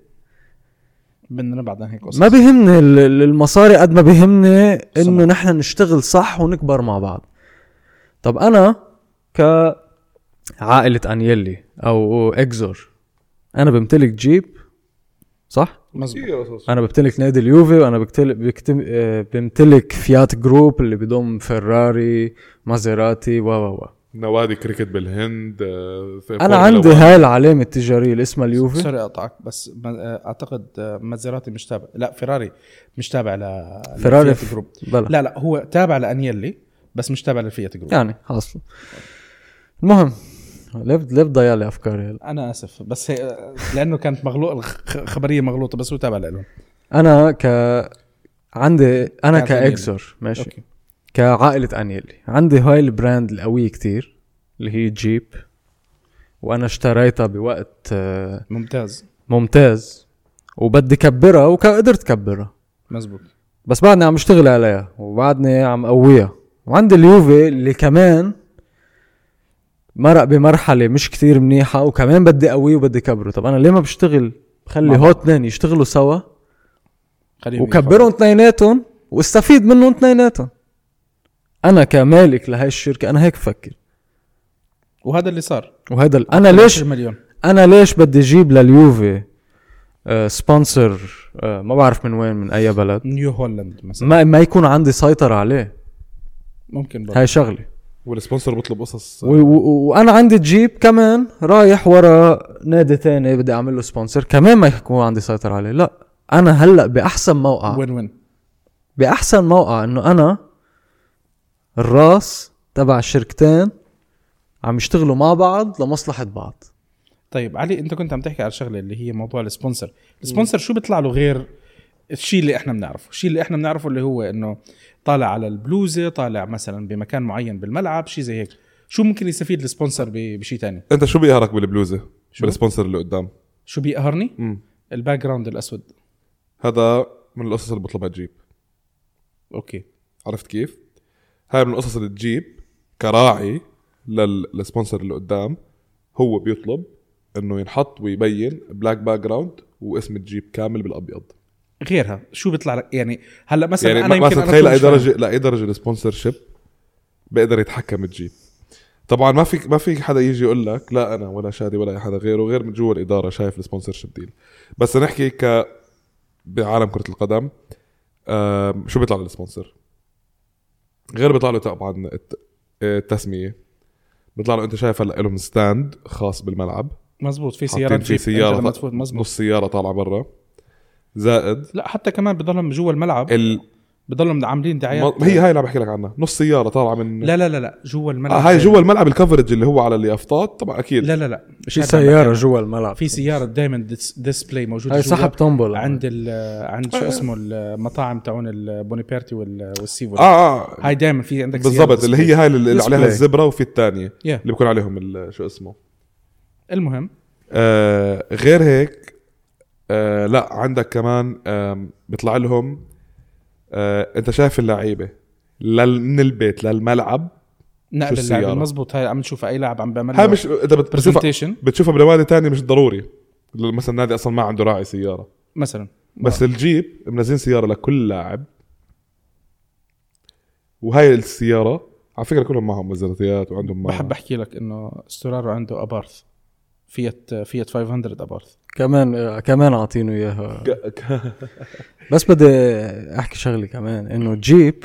A: بدنا نبعد عن هيك قصص.
C: ما بيهمني ال- ال- المصاري قد ما بيهمني
A: إنه.
C: نحن نشتغل صح ونكبر مع بعض. طب أنا كعائلة أنيلي أو إكزور أنا بمتلك جيب صح؟
A: مزبوط
C: أنا بمتلك نادي اليوفي وأنا بمتلك. آه، بمتلك Fiat Group اللي بضم فيراري مازيراتي و و و.
B: نوادي كريكت بالهند آه، في أنا
C: عندي
B: 1.
C: هاي العلامة التجارية اللي اسمها اليوفي.
A: sorry أقطعك بس ما- أعتقد مازيراتي مش تابع. لا فيراري مش تابع ل
C: فيراري
A: لفيات group.
C: بلا
A: لا لا هو تابع لانيلي بس مش تابع للفيات group.
C: يعني حاصل المهم ليه ليه بتضيع لي أفكاري. هلا
A: أنا آسف بس هي لأنه كانت مغلوط خبرية مغلوطة بس هو تابع لهم
C: أنا ك عندي
A: أنا. ك
C: Exor ماشي.
A: okay.
C: كعائلة انيلي عندي هاي ال brand القوية كتير اللي هي جيب. وأنا اشتريتها بوقت آه،
A: ممتاز.
C: ممتاز. وبدي كبرها وقدرت كبرها.
A: مزبوط.
C: بس بعدني عم اشتغل عليها وبعدني عم قويها. وعندي اليوفي اللي كمان مرق بمرحلة مش كتير منيحة وكمان بدي قويه وبدي كبره. طب أنا ليه ما بشتغل؟ بخلي هو. اثنين يشتغلوا سوا. وكبرهم اثنيناتهم واستفيد منهم اثنيناتهم أنا كمالك لهي الشركة أنا هيك بفكر.
A: وهذا اللي صار.
C: وهذا ال- أنا ليش
A: 10 مليون.
C: أنا ليش بدي أجيب لليوفي آه، sponsor آه، ما بعرف من وين من أي بلد.
A: New Holland مثلا.
C: ما ما يكون عندي سيطرة عليه.
A: ممكن برضه.
C: هاي شغلة
B: وال sponsor بيطلب قصص.
C: وأنا عندي جيب كمان رايح ورا نادي تاني بدي أعمل له sponsor كمان ما يكون عندي سيطرة عليه. لا أنا هلأ بأحسن موقع.
A: وين وين؟
C: بأحسن موقع إنه أنا الراس تبع الشركتين عم يشتغلوا مع بعض لمصلحة بعض.
A: طيب علي انت كنت عم تحكي على الشغله اللي هي موضوع ال sponsor. ال sponsor شو بيطلع له غير الشيء اللي إحنا بنعرفه؟ الشيء اللي إحنا بنعرفه اللي هو انه طالع على البلوزة طالع مثلا بمكان معين بالملعب شيء زي هيك. شو ممكن يستفيد ال sponsor بشيء تاني؟
B: انت شو بيقهرك بالبلوزة؟
A: شو؟
B: بال sponsor اللي قدام.
A: شو بيقهرني. ال background الأسود.
B: هذا من القصص اللي بطلبها جيب
A: okay.
B: عرفت كيف؟ هاي من القصص اللي جيب كراعي لل- لل sponsor اللي قدام. هو بيطلب إنه ينحط ويبين black background واسم الجيب كامل بالأبيض.
A: غيرها. شو بيطلع لك؟ يعني هلأ مثلا
B: يعني
A: أنا يمكن
B: مثلا تخيل
A: لأي.
B: درجه لأي درجة ال sponsorship بيقدر يتحكم الجيب طبعا ما فيك ما فيك حدا يجي يقول لك لا أنا ولا شادي ولا أي حدا غيره غير من جوا الإدارة شايف ال sponsorship deal. بس نحكي ك بعالم كرة القدم شو بيطلع لل sponsor؟ غير بيطلع له طبعا الت- التسمية. بيطلع له انت شايف هلأ لهم stand خاص بالملعب.
A: مزبوط في سيارات
B: في
A: تفوت مزبوط.
B: نص سيارة طالعة برا. زائد
A: لا حتى كمان بضلهم جوا الملعب.
B: ال...
A: بضلهم عاملين دعايات.
B: ما هي هاي اللي عم بحكي لك عنها. نص سيارة طالعة من
A: لا لا لا لا جوا
B: آه
A: الملعب
B: هاي جوا الملعب الكفرج اللي هو على اليافطات طبعا أكيد.
A: لا لا لا. مش
C: في
A: بحكي
C: جوا الملعب.
A: في سيارة دائما ديسبلاي موجودة
C: هاي سحب طنبل.
A: عند ال عند شو اسمه المطاعم تاعون البونيبيرتي وال- والسيفو.
B: آه آه.
A: هاي دائما في عندك
B: بالضبط اللي هي هاي اللي. عليها الزبرة وفي الثانية
A: Yeah.
B: اللي بيكون عليهم ال- شو اسمه.
A: المهم.
B: آه غير هيك آه لا عندك كمان آم، بيطلع لهم آه انت شايف اللعيبة لل- من البيت للملعب
A: نقل اللاعب
B: السيارة؟
A: مزبوط هاي عم نشوف أي لاعب عم بيعمل
B: هاي مش إذا بت- بتشوفها بتشوفها بنوادي تانية مش ضروري. مثلا نادي أصلا ما عنده راعي سيارة.
A: مثلا.
B: بس الجيب منزلين سيارة لكل لاعب. وهاي السيارة على فكرة كلهم معهم مزرتيات وعندهم معهم
A: بحب أحكي لك إنه ستورارو عنده أبارث. فيات فيات 500 أبارث.
C: كمان كمان
B: أعطينه إياها.
C: بس بدي أحكي شغلة كمان إنه جيب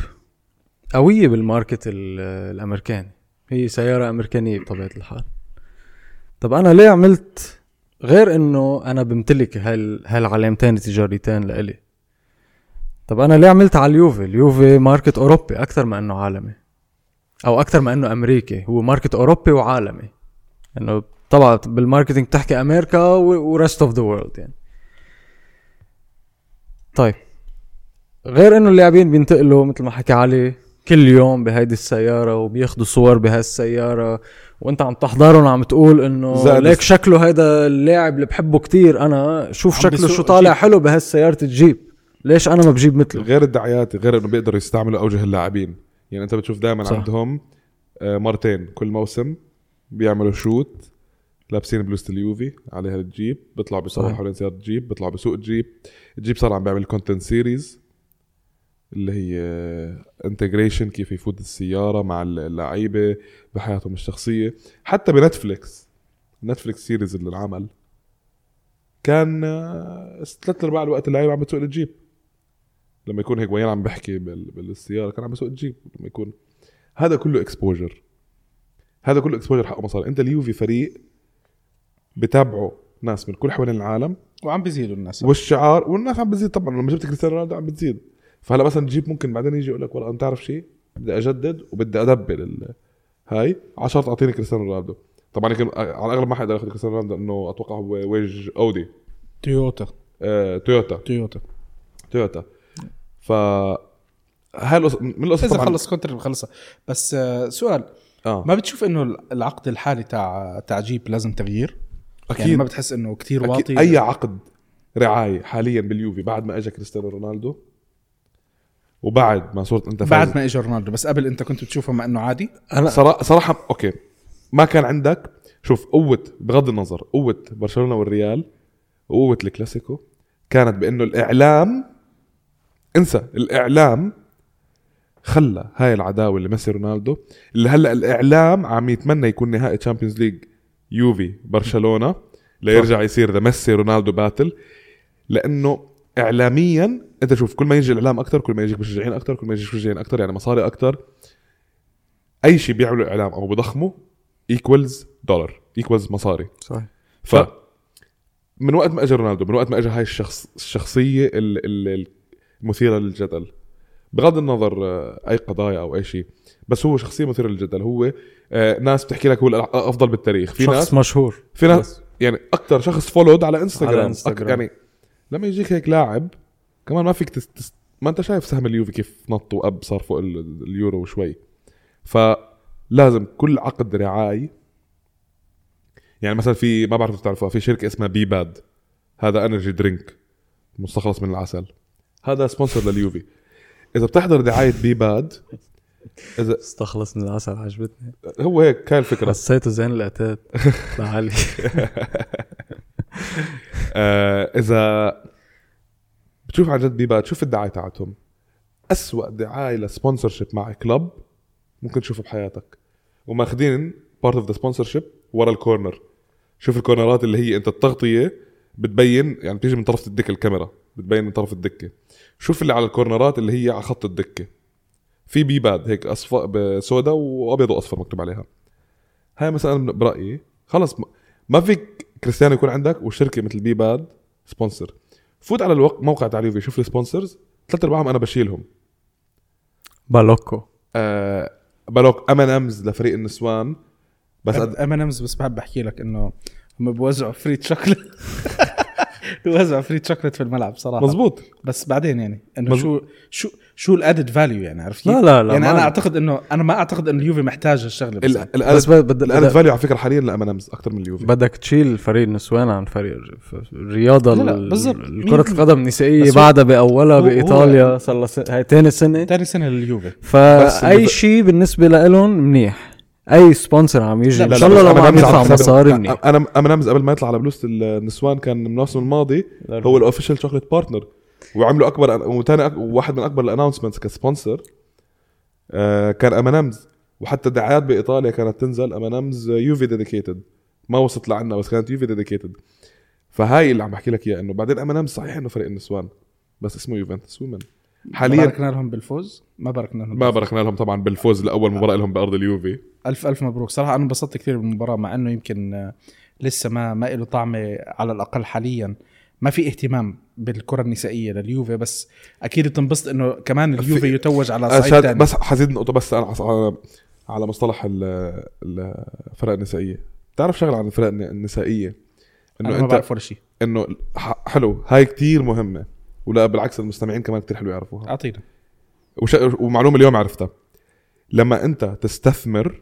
C: قوية بال market ال- الأمريكاني. هي سيارة أمريكانية بطبيعة الحال. طب أنا ليه عملت؟ غير إنه أنا بمتلك هال هالعلامتين التجاريتين لإلي. طب أنا ليه عملت على اليوفي؟ اليوفي market أوروبي أكثر ما إنه عالمي. أو أكثر ما إنه أمريكي. هو market أوروبي وعالمي. إنه طبعا بال marketing بتحكي أمريكا و rest of the world يعني. طيب. غير إنه اللاعبين بينتقلوا مثل ما حكى علي كل يوم بهيدي السيارة وبياخدوا صور بهاي السيارة وأنت عم تحضرهم عم تقول
B: إنه
C: ليك شكله هيدا اللاعب اللي بحبه كتير أنا شوف شكله شو طالع
A: جيب.
C: حلو بهالسيارة الجيب ليش أنا ما بجيب مثله؟
B: غير الدعايات غير إنه بيقدروا يستعملوا أوجه اللاعبين. يعني أنت بتشوف دائما. عندهم آه، مرتين. كل موسم بيعملوا shoot لابسين بلوزة اليوفي عليها الجيب بيطلعوا بيصوروا. حوالين سيارة الجيب بيطلعوا بسوق الجيب. الجيب صار عم بيعمل content series اللي هي integration كيف يفوت السيارة مع اللعيبة بحياتهم الشخصية. حتى بنتفليكس نتفليكس series اللي انعمل كان آه، ثلاث ارباع الوقت اللعيبة عم بتسوق الجيب لما يكون هيك وين عم بحكي بال- بالسيارة كان عم بسوق الجيب. لما يكون هذا كله exposure هذا كله exposure حقه مصاري انت اليوفي فريق بتابعه ناس من كل حوالين العالم
A: وعم بيزيدوا الناس.
B: والشعار والناس عم بتزيد طبعا. لما جبت كريستيانو رونالدو عم بتزيد. فهلا مثلا جيب ممكن بعدين يجي يقول لك والله أنت تعرف شيء؟ بدي أجدد وبدي ا double ال- هاي. على شرط أعطيني كريستيانو رونالدو. طبعا يمكن على الاغلب ما حدا ياخذ كريستيانو رونالدو إنه أتوقع هو وجه أودي.
A: تويوتا.
B: آه، تويوتا.
A: تويوتا.
B: تويوتا. ف هاي القص- من القصص إذا
A: خلص contract بخلصها بس آه، سؤال.
B: آه.
A: ما بتشوف إنه العقد الحالي تاع تاع جيب لازم تغيير؟ يعني
B: أكيد
A: ما بتحس إنه كتير
B: أكيد.
A: واطي؟
B: أي عقد رعاية حاليا باليوفي بعد ما اجى كريستيانو رونالدو وبعد ما صرت أنت
A: بعد ما اجى رونالدو. بس قبل أنت كنت بتشوفه مع إنه عادي؟
C: أنا
B: صراحة صراحة okay. ما كان عندك. شوف قوة بغض النظر قوة برشلونة والريال وقوة الكلاسيكو كانت بإنه الإعلام انسى الإعلام خلى هاي العداوة اللي ميسي رونالدو اللي هلأ الإعلام عم يتمنى يكون نهائي Champions League يوفي برشلونة ليرجع يصير the ميسي رونالدو battle لأنه اعلاميا أنت شوف كل ما يجي الإعلام أكثر كل ما يجيك مشجعين أكثر كل ما يجيك مشجعين أكثر يعني مصاري أكثر أي شيء بيعمله الإعلام أو بضخمه equals dollar equals مصاري.
C: صحيح.
B: ف من وقت ما اجى رونالدو من وقت ما اجى هاي الشخص الشخصية ال- ال- المثيره للجدل. بغض النظر آه، أي قضايا أو أي شيء بس هو شخصية مثيرة للجدل. هو ناس بتحكي لك هو الافضل بالتاريخ. في
C: شخص
B: ناس
C: مشهور.
B: في ناس
C: بس.
B: يعني أكثر شخص followed على انستغرام,
C: على انستغرام.
B: أك- يعني لما يجيك هيك لاعب كمان ما فيك تس... تس... ما أنت شايف سهم اليوفي كيف نط وأب صار فوق ال... اليورو وشوي فلازم كل عقد رعاي. يعني مثلا في ما بعرف بتعرفوها في شركة اسمها بي باد هذا انرجي درينك مستخلص من العسل. هذا سبونسر لليوفي. إذا بتحضر دعاية بي باد اذا
C: استخلص من العسل عجبتني.
B: هو هيك هاي الفكرة.
C: حسيته زين الاتات لعلي.
B: آه إذا بتشوف عن جد بيبات شوف الدعاية تاعتهم. أسوأ دعاية ل sponsorship مع كلب ممكن تشوفه بحياتك. وماخذين part of the sponsorship ورا ال corner شوف ال corner ات اللي هي أنت التغطية بتبين يعني بتيجي من طرف الدكة الكاميرا بتبين من طرف الدكة. شوف اللي على ال corner ات اللي هي على خط الدكة. في بيباد هيك اصفر بسودا وأبيض وأصفر مكتوب عليها. هاي مثلا برأيي خلص ما- ما فيك كريستيانو يكون عندك وشركة مثل بيباد sponsor فوت على الوق... موقع تاع اليوفي شوف ال sponsors ثلاث أرباعهم أنا بشيلهم.
C: بلوك.
B: آه بلوك ام ان امز لفريق النسوان. بس.
A: ام امز بس بحب أحكي لك إنه هم بيوزعوا free chocolate بيوزعوا free chocolate في الملعب صراحة.
B: مظبوط
A: بس بعدين يعني
B: إنه
A: شو شو شو ال added value يعني عرفت؟
C: لا لا لا
A: يعني
C: ما-
A: أنا اعتقد انه أنا ما اعتقد انه اليوفي محتاج هالشغله بس
B: ال...
C: بس
B: الادد
C: بد-
B: الادد
C: بدك
B: فاليو على فكره حاليا لام ان امز أكثر من اليوفي
C: بدك تشيل فريق النسوان عن فريق الر- الرياضه
A: مين-
C: القدم
A: هو-
C: بعدها
A: هو-
C: بإيطاليا صار لها هاي تاني سنة
A: ثاني سنه لليوفي
B: اللي-
C: شيء بالنسبة لهم منيح أي سبونسر عم يجي
A: لا،
C: شاء الله لو
B: أنا
C: عم يدفع مصاري منيح
B: أنا ام ان امز قبل ما يطلع على بلوزة النسوان كان من الموسم الماضي هو الاوفيشال شوكليت بارتنر وعملوا أكبر وثاني أك... واحد من أكبر الانونسمنتس كسبونسر آه كان ام ان امز وحتى دعايات بإيطاليا كانت تنزل ام ان امز يوفي dedicated ما وصلت لعنا بس كانت يوفي dedicated فهاي اللي عم بحكي لك إياه إنه بعدين ام ان امز صحيح إنه فريق النسوان بس اسمه يوفنتوس ومن حاليا
A: باركنا لهم بالفوز؟ ما باركنا لهم
B: ما. باركنا لهم طبعا بالفوز لأول مباراة لهم بأرض اليوفي
A: الف ألف مبروك. صراحة أنا انبسطت كثير بالمباراة مع إنه يمكن آه، لسه ما ما له طعمة على الأقل حاليا. ما في اهتمام بالكرة النسائية لليوفي بس أكيد بتنبسط إنه كمان اليوفي
B: في-
A: يتوج على صعيد
B: بس حزيد نقطة بس أنا على على مصطلح ال- الفرق النسائية. تعرف شغلة عن الفرق الن- النسائية؟
A: أنا
B: انه
A: ما
B: أنت
A: بعرف ولا شيء.
B: إنه حلو هاي كتير مهمة ولا بالعكس المستمعين كمان كتير حلو يعرفوها.
A: أعطينا.
B: وش... ومعلومة اليوم عرفتها. لما أنت تستثمر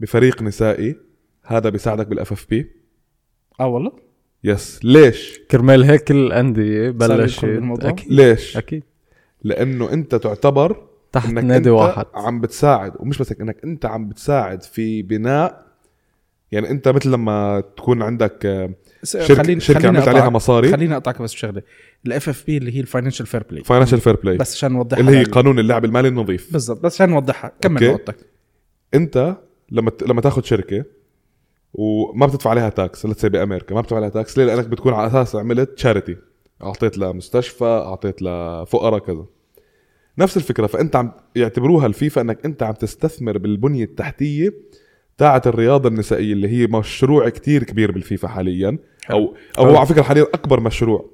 B: بفريق نسائي هذا بيساعدك بال FFP
A: آه والله؟
B: yes ليش؟
C: كرمال هيك الأندية
A: صار
C: بلشت؟ أكيد.
B: ليش؟
C: أكيد.
B: لأنه أنت تعتبر
C: تحت
B: إنك
C: نادي
B: أنت
C: واحد.
B: عم بتساعد ومش بس إنك أنت عم بتساعد في بناء يعني أنت مثل لما تكون عندك آه، شركه شركة عملت عليها مصاري.
A: خليني أقطعك بس بشغلة. ال FFP اللي هي ال financial fair
B: play financial fair play
A: بس عشان نوضحها
B: اللي هي قانون اللعب المالي النظيف.
A: بالضبط بس عشان نوضحها. كمل. نقطتك.
B: أنت لما لما تاخذ شركة وما بتدفع عليها tax let's بأمريكا. ما بتدفع عليها tax ليه؟ لأنك بتكون على أساس عملت charity أعطيت لمستشفى أعطيت لفقراء كذا. نفس الفكرة فأنت عم يعتبروها الفيفا إنك أنت عم تستثمر بالبنية التحتية تاعة الرياضة النسائية اللي هي مشروع كتير كبير بالفيفا حاليا. أو أو هو على فكرة حاليا أكبر مشروع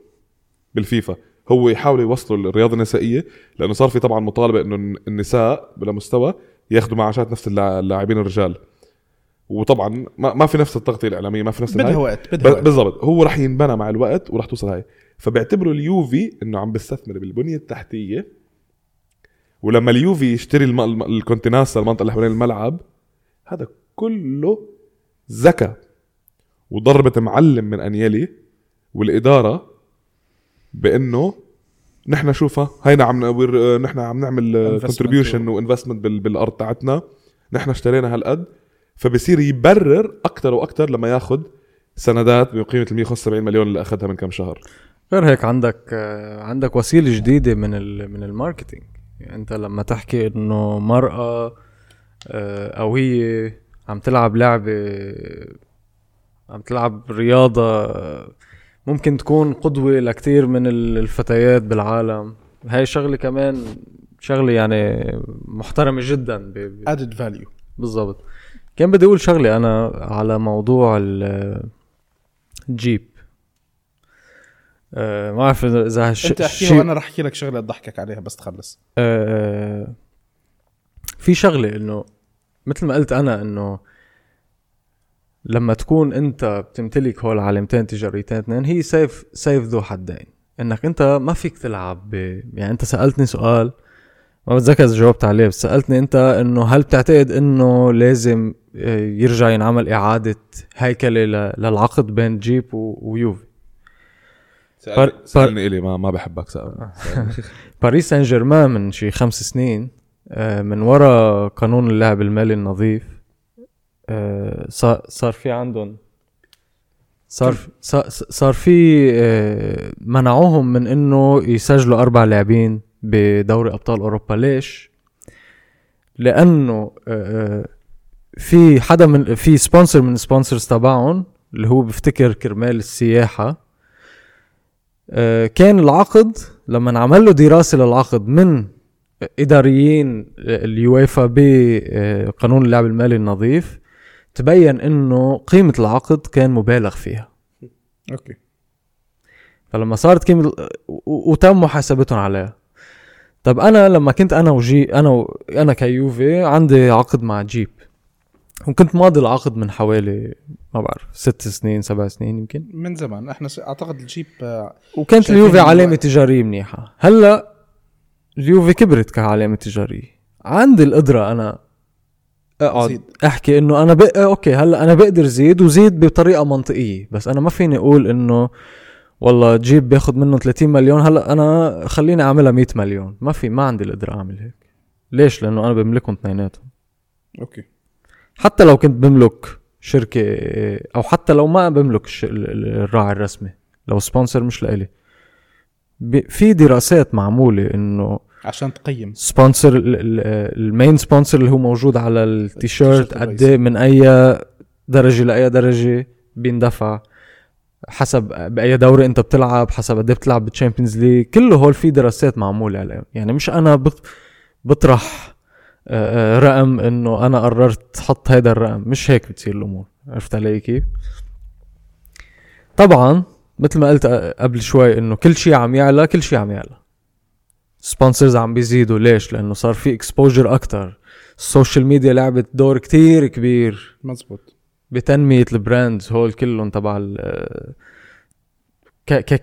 B: بالفيفا. هو يحاولوا يوصلوا الرياضة النسائية لأنه صار في طبعا مطالبة إنه النساء بلا مستوى ياخذوا معاشات نفس اللاع- اللاعبين الرجال. وطبعا ما, ما في نفس التغطية الإعلامية ما في نفس
A: بدها. وقت بدها
B: بالضبط. هو راح ينبنى مع الوقت وراح توصل هاي. فبيعتبروا اليوفي إنه عم بيستثمر بالبنية التحتية. ولما اليوفي يشتري الم... الم... الكونتيناسا المنطقة اللي حوالين الملعب هذا كله ذكاء وضربة معلم من انيلي والإدارة بإنه نحن شوفها هينا عم. نحن عم نعمل contribution
A: و
B: investment بال... بالأرض تاعتنا. نحن اشترينا هالقد. فبصير يبرر أكثر وأكثر لما ياخذ سندات بقيمة ال 175 مليون اللي أخذها من كم شهر.
C: غير هيك عندك عندك وسيلة جديدة من ال من ال marketing. يعني أنت لما تحكي إنه مرأة آه، هي عم تلعب لعبة عم تلعب رياضة ممكن تكون قدوة لكتير من ال- الفتيات بالعالم. هاي شغلة كمان شغلة يعني محترمة جدا
A: ادد فاليو
C: بالضبط. كان بدي أقول شغلة أنا على موضوع ال- الجيب أه ما بعرف اذا هالش-
A: أنت احكيها
C: شي-
A: وأنا رح أحكي لك شغلة اضحكك عليها بس تخلص.
C: أه في شغلة إنه مثل ما قلت أنا إنه لما تكون أنت بتمتلك هول علامتين تجاريتين اثنين هي سيف سيف ذو حدين. إنك أنت ما فيك تلعب ب... يعني أنت سألتني سؤال ما بتذكر إذا جاوبت عليه بس سألتني أنت إنه هل بتعتقد إنه لازم آه، يرجع ينعمل إعادة هيكلة للعقد بين جيب. ويوفي؟
B: سألني, إلي ما ما بحبك سأل
C: باريس سان جيرمان من شي خمس سنين آه، من وراء قانون اللعب المالي النظيف آه، صار في عندهم صار صار- في آه، منعوهم من إنه يسجلوا أربع لاعبين. بدوري أبطال أوروبا. ليش؟ لأنه آه، في حدا من في sponsor من ال sponsors تبعهم اللي هو بفتكر كرمال السياحة آه، كان العقد لما انعمل له دراسة للعقد من إداريين اليويفا بقانون اللعب المالي النظيف تبين إنه قيمة العقد كان مبالغ فيها.
A: okay.
C: فلما صارت قيمة وتم محاسبتهم عليها. طب أنا لما كنت أنا وجي أنا و... أنا كيوفي عندي عقد مع جيب. وكنت ماضي العقد من حوالي ما بعرف ست سنين سبع سنين يمكن.
A: من زمان. إحنا س- أعتقد الجيب آه،
C: وكانت اليوفي
A: علامة.
C: تجارية منيحة. هلأ اليوفي كبرت كعلامة تجارية. عندي القدرة أنا أقعد
A: زيد.
C: أحكي إنه أنا بق... okay هلأ أنا بقدر زيد وزيد بطريقة منطقية. بس أنا ما فيني أقول إنه والله جيب بياخد منه 30 مليون. هلا أنا خليني أعملها 100 مليون. ما في ما عندي القدرة أعمل هيك. ليش؟ لأنه أنا بملكهم اثنيناتهم.
A: okay.
C: حتى لو كنت بملك شركة أو حتى لو ما بملك الراعي الرسمي لو sponsor مش لإلي. في دراسات معمولة إنه
A: عشان تقيم.
C: sponsor ال- ال- ال main sponsor اللي هو موجود على التيشيرت قد. إيه من أي درجة لأي درجة بيندفع. حسب بأي دوري أنت بتلعب حسب قد إيه بتلعب بال Champions League كله هول في دراسات معمولة عليهم يعني مش بط- بطرح آه، آه، رقم إنه أنا قررت حط هيدا الرقم. مش هيك بتصير الأمور. عرفت علي كيف؟ طبعا مثل ما قلت قبل شوي إنه كل شيء عم يعلى كل شيء عم يعلى. sponsors عم بيزيدوا. ليش؟ لأنه صار في exposure أكتر. ال social media لعبت دور كتير كبير.
A: مزبوط.
C: بتنمية ال brands هول كلهم تبع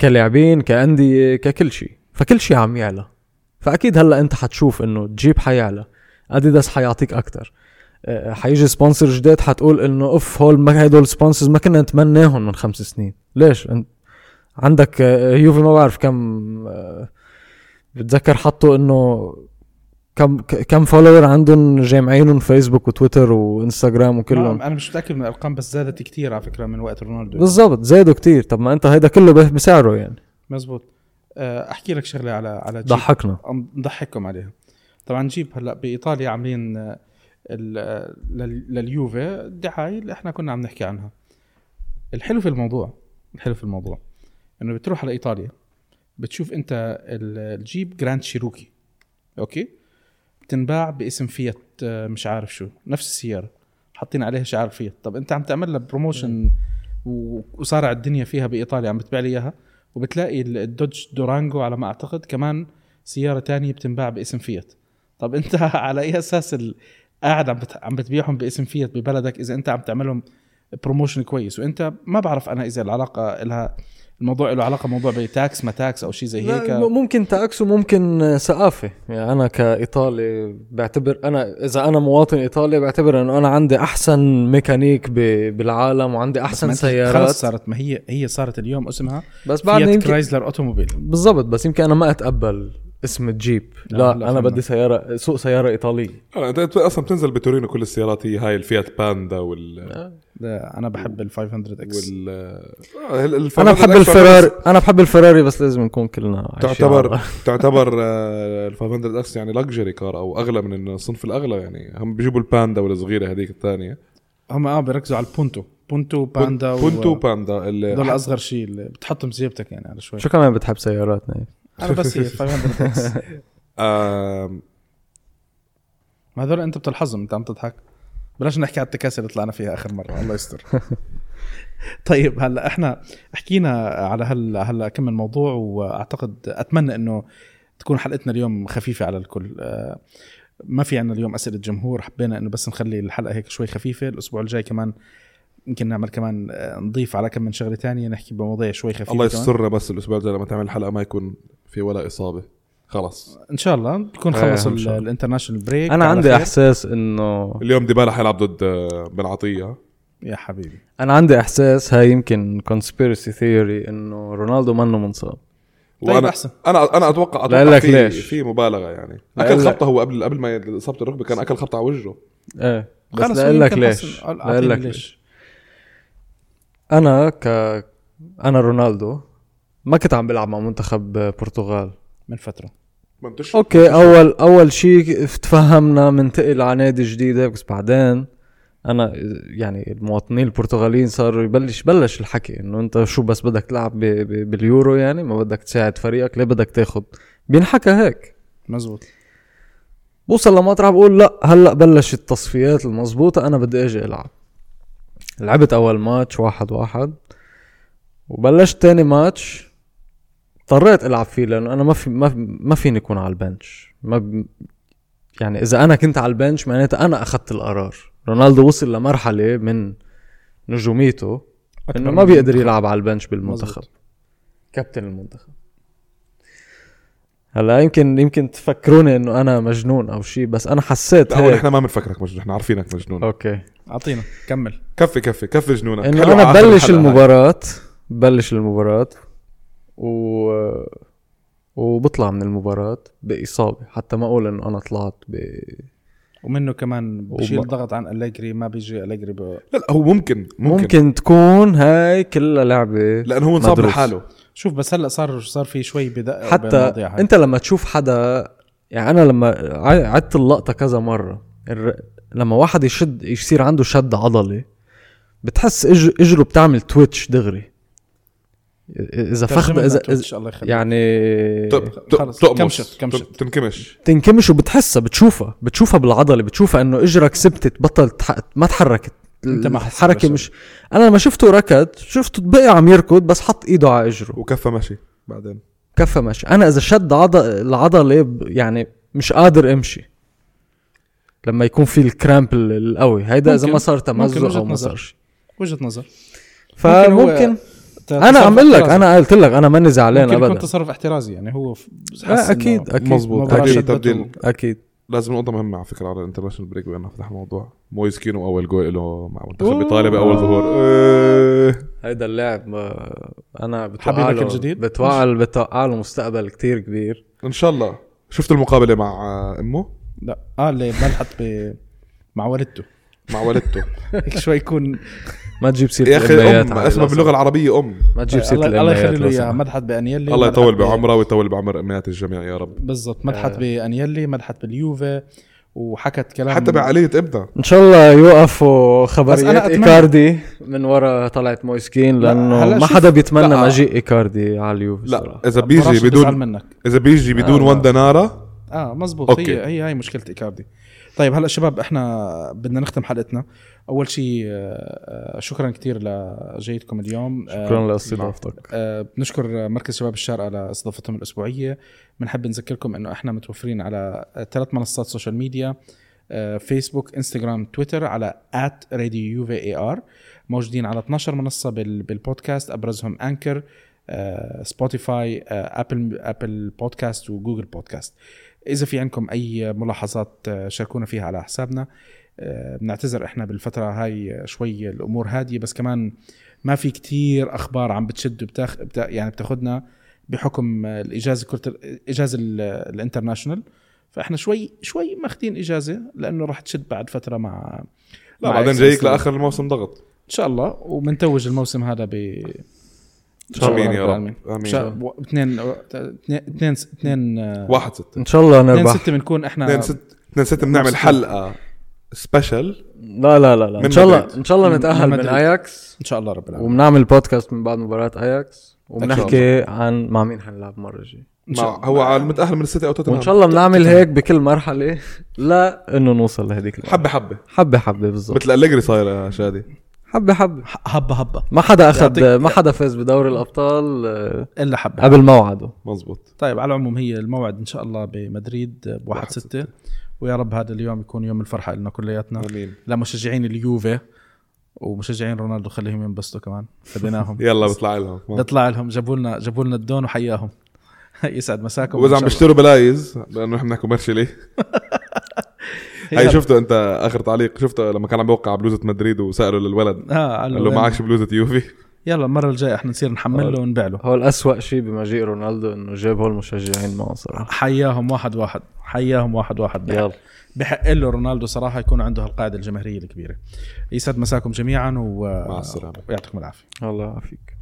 C: كلاعبين كأندية ككل شيء. فكل شيء عم يعلى. فأكيد هلأ أنت حتشوف إنه جيب حيعلى. أديداس حيعطيك أه، حيجي sponsor جديد حتقول إنه أوف هول ما هدول sponsors ما كنا نتمناهم من خمس سنين. ليش؟ عندك أه، يوفي ما بعرف كم أه، بتذكر حطوا إنه كم كم follower عندهم جامعينهم فيسبوك وتويتر وانستغرام وكلهم
A: أنا مش متأكد من الأرقام بس زادت كتير على فكرة من وقت رونالدو.
C: بالضبط زادوا كتير. طب ما أنت هيدا كله بس- بسعره يعني.
A: مزبوط. آه، أحكي لك شغلة على على جيب.
C: ضحكنا.
A: نضحككم عليها. طبعا جيب هلأ بإيطاليا عاملين آه، لليوفي. الدعايه اللي إحنا كنا عم نحكي عنها. الحلو في الموضوع الحلو في الموضوع إنه بتروح على إيطاليا بتشوف أنت ال- ال Jeep Grand Cherokee okay؟ بتنباع باسم فيات آه، مش عارف شو نفس السيارة. حاطين عليها شعار فيات. طب أنت عم تعمل لها promotion وصارع الدنيا فيها بإيطاليا عم بتبيع لي إياها؟ وبتلاقي ال- ال Dodge Durango على ما أعتقد كمان سيارة تانية بتنباع باسم فيات. طب أنت على أي أساس قاعد عم. عم بتبيعهم باسم فيات ببلدك إذا أنت عم تعملهم promotion كويس. وأنت ما بعرف أنا إذا العلاقة لها الموضوع له علاقة موضوع ب tax ما tax أو شيء زي هيك.
C: ممكن tax وممكن ثقافة. يعني أنا كإيطالي بعتبر أنا إذا أنا مواطن إيطالي بعتبر إنه أنا عندي أحسن ميكانيك بالعالم وعندي
A: أحسن
C: سيارات
A: خلص صارت ما هي هي صارت اليوم اسمها
C: بس بعد يمكن
A: كرايزلر اوتوموبيل
C: بالضبط بس يمكن أنا ما أتقبل. اسم الجيب
A: لا،
C: لا,
A: أنا.
C: بدي سيارة سوق سيارة ايطاليه
B: لا، انت أنت أصلا بتنزل بتورينو كل السيارات هي هاي الفيات باندا وال
A: أنا بحب ال 500X.
B: وال آه،
C: أنا بحب
B: 500X
C: الفراري أنا بحب الفراري بس لازم نكون كلنا
B: تعتبر تعتبر ال 500X يعني luxury car أو أغلى من الصنف الأغلى يعني. هم بيجيبوا الباندا والصغيرة هذيك الثانية.
A: هم آه بيركزوا على البونتو. بونتو باندا و-
B: بونتو باندا اللي
A: دول أصغر شيء اللي بتحطهم بجيبتك يعني على شوي.
C: شو كمان بتحب سياراتنا؟
A: أنا بس هي 500X
B: آم،
A: ما هذول أنت بتلحظهم أنت عم تضحك. بلاش نحكي على التكاسي اللي طلعنا فيها آخر مرة. الله يستر. طيب هلأ إحنا حكينا على هلا هلأ كم من موضوع وأعتقد أتمنى إنه تكون حلقتنا اليوم خفيفة على الكل. آه، ما في عندنا اليوم أسئلة جمهور حبينا إنه بس نخلي الحلقة هيك شوي خفيفة. الأسبوع الجاي كمان يمكن نعمل كمان آه، نضيف على كم من شغلة تانية نحكي بمواضيع شوي خفيفة
B: الله. يسترنا بس الأسبوع الجاي لما تعمل حلقة ما يكون في ولا إصابة. خلص
A: إن شاء الله. بكون
C: إيه،
A: خلص
C: إن شاء الله.
A: ال international
C: break
A: أنا
C: عندي
A: خير.
C: إحساس إنه
B: اليوم ديبالا حيلعب ضد آه، بن عطيه
A: يا حبيبي.
C: أنا عندي إحساس هاي يمكن conspiracy theory إنه رونالدو منه منصاب.
A: طيب
B: وأنا
A: أحسن.
B: أنا أنا أتوقع أتوقع
C: لك
B: في
C: ليش؟
B: في مبالغة يعني.
C: أكل.
B: خبطة هو قبل قبل ما إصابة الركبة كان أكل خبطة على وجهه.
C: إيه. بس
A: خلص
C: لاقول لك ليش؟ لاقول لك ليش؟ أنا ك أنا رونالدو. ما كنت عم بلعب مع منتخب برتغال.
A: من فترة.
B: ما
C: okay اول أول شيء تفهمنا منتقل على نادي جديده بس بعدين أنا يعني المواطنين البرتغاليين صاروا يبلش بلش الحكي إنه أنت شو بس بدك تلعب ب- ب- باليورو يعني؟ ما بدك تساعد فريقك ليه بدك تاخد؟ بينحكى هيك.
A: مزبوط.
C: بوصل لمطرح بقول لأ هلأ بلش التصفيات المضبوطة أنا بدي إجي ألعب. لعبت أول ماتش واحد واحد وبلشت تاني ماتش اضطريت ألعب فيه لأنه أنا ما في ما, ما فيني أكون على البنش. ما ب... يعني إذا أنا كنت على البنش معناتها أنا أخذت القرار. رونالدو وصل لمرحلة من نجوميته
A: إنه
C: ما بيقدر. يلعب على البنش بالمنتخب.
A: مزبوط.
C: كابتن المنتخب. هلأ يمكن يمكن تفكروني إنه أنا مجنون أو شيء بس أنا حسيت هيك.
B: إحنا ما بنفكرك مجنون إحنا عارفينك مجنون.
C: أوكي.
A: أعطينا كمل.
B: كفي كفي كفي جنونك. إنه أنا
C: بلش. المباراة بلش المباراة. و وبطلع من المباراة بإصابة حتى ما أقول إنه أنا طلعت ب
A: ومنه كمان بشيل
C: وب-
A: ضغط عن أليجري ما بيجي أليجري ب...
B: لا لا هو ممكن ممكن, ممكن.
C: تكون هاي كلها لعبة
B: لأنه هو انصاب. لحاله
A: شوف بس هلأ صار صار في شوي بدق
C: حتى. أنت لما تشوف حدا يعني أنا لما عدت اللقطة كذا مرة الر... لما واحد يشد يصير عنده شد عضلي بتحس إج... إجره بتعمل تويتش دغري إذا فخد اذا,
A: الله يخليك.
C: يعني
A: خلص،
B: تقمص
A: كمشت- كمشت.
B: ت- تنكمش.
C: تنكمش وبتحسها بتشوفها بتشوفها بالعضلة بتشوفها إنه إجرك ثبتت بطلت تح... ما تحركت.
A: أنت ما بشيء.
C: مش أنا لما شفته ركض شفته بقي عم يركض بس حط إيده على إجره.
B: وكفى مشي بعدين.
C: كفى ماشي أنا إذا شد عضل العضلة يعني مش قادر أمشي. لما يكون في الكرامب ال- القوي. هيدا
A: إذا
C: ما صار تمزق
A: وجهة
C: أو ما
A: نظر.
C: صار
A: وجهة نظر.
C: فممكن
A: أنا
C: عم بقول لك
A: احترازي.
C: أنا قلت لك أنا ماني زعلان ابدا
A: تصرف احترازي يعني هو
C: آه،
A: أكيد
C: أكيد
B: مزبوط. تبديل-. تبديل.
C: أكيد
B: لازم نقطة مهمة على فكرة على الانترناشونال بريك بأنه فتح الموضوع مويس كينو أول جول له مع منتخب. إيطاليا بأول ظهور إيه.
C: هيدا اللاعب آه، أنا
A: حبيبك
C: بتوقع له
A: الجديد؟
C: بتوقع له بتوقع له مستقبل كتير كبير
B: إن شاء الله شفت المقابلة مع آه، أمه
A: لا آه اللي ملحت ب مع والدته
B: مع والدته
A: هيك شوي يكون
C: ما تجيب سيرة
B: يا أم
C: علي
B: اسمها
C: سمحت.
B: العربية أم
C: ما تجيب سيرة
A: الله يخلي له
C: إياها.
A: مدحت بانيلي
B: الله يطول بعمره ويطول بعمر أمنيات الجميع يا رب
A: بالضبط مدحت
C: آه.
A: بانيلي مدحت باليوفي وحكت كلام
B: حتى بعقلية ابنها
C: إن شاء الله يوقفوا خبريات
A: أتمنى-
C: إيكاردي من ورا طلعت مويس
A: كين
C: لا،
A: لأنه
C: ما حدا بيتمنى
B: لا.
C: مجيء إيكاردي على اليوفي
B: لا
A: راشد
B: بيجي
A: بزعل
B: بدون
A: منك
B: إذا بيجي بدون
C: آه.
B: واندا نارا
A: آه مزبوط
B: أوكي.
A: هي هي هاي مشكلة إيكاردي طيب هلا شباب إحنا بدنا نختم حلقتنا أول شيء آه، آه، شكرا كثير لجيتكم اليوم.
C: شكرا لأستضافتك.
A: آه، بنشكر مركز شباب الشارقة على استضافتهم الأسبوعية. بنحب نذكركم أنه إحنا متوفرين على ثلاث منصات social media فيسبوك انستغرام تويتر على راديو يوفي AR موجودين على 12 منصة بال- بالبودكاست أبرزهم Anchor Spotify Apple Apple Podcast و Google Podcast إذا في عندكم أي ملاحظات شاركونا فيها على حسابنا. بنعتذر إحنا بالفترة هاي شوي الأمور هادية بس كمان ما في كتير أخبار عم بتشد وبتاخ بتا يعني بتاخدنا بحكم آه، الإجازة كرة الاجازه ال- ال international. فإحنا شوي شوي ماخذين إجازة لأنه راح تشد بعد فترة مع
B: لا
A: مع
B: بعدين جايك. لآخر الموسم ضغط.
A: إن شاء الله وبنتوج الموسم هذا ب إن
B: آمين يا رب.
A: و- اثنين اثنين اثنين آه،
B: واحد ستة.
C: إن شاء الله
A: اثنين
C: نربح
A: ستة بنكون إحنا
B: اثنين ست اثنين ستة بنعمل
A: نفس-
B: حلقة. special
C: لا لا لا, لا. إن شاء الله. إن شاء الله نتأهل
A: من
C: من. اياكس
A: إن شاء الله رب العالمين
C: وبنعمل بودكاست من بعد مباراة اياكس وبنحكي عن مع مين حنلعب المره الجايه
B: مع. هو على المتأهل من السيتي أو توتنهام.
C: وإن شاء الله بنعمل هيك بكل مرحلة. لا إنه نوصل لهذيك المرحلة.
B: حبة حبة.
C: حبة حبة بالضبط.
B: مثل أليجري صاير يا شادي.
C: حبة حبة.
A: هبه هبه
C: ما حدا اخذ ما حدا فاز بدوري الأبطال آه،
A: إلا حبة.
C: قبل موعده.
B: مزبوط
A: طيب على العموم هي الموعد إن شاء الله بمدريد بواحد
B: واحد
A: ستة. ويا رب هذا اليوم يكون يوم الفرحة لنا كلياتنا.
B: آمين.
A: لمشجعين اليوفي ومشجعين رونالدو خليهم ينبسطوا كمان. فديناهم.
B: يلا بيطلع لهم.
A: بيطلع لهم. جابوا لنا جابوا لنا الدون وحياهم. يسعد مساكم. وإذا
B: عم بيشتروا بلايز لأنه إحنا
A: commercially.
B: هاي شفته أنت آخر تعليق؟ شفته لما كان عم بوقع بلوزة مدريد وسالوا للولد
A: آه
B: قال له معكش بلوزة يوفي؟
A: يلا المرة الجاية إحنا نصير نحمل له ونبيع له.
C: هو الأسوأ شيء بمجيء رونالدو إنه جاب هول المشجعين معه صراحة.
A: حياهم واحد واحد حياهم واحد واحد بحق,
C: يلا.
A: بحق له رونالدو صراحة يكون عنده هالقاعدة الجماهيرية الكبيرة. يسعد مساكم جميعا و...
B: مع السلامة.
A: ويعطيكم العافية.
C: الله يعافيك.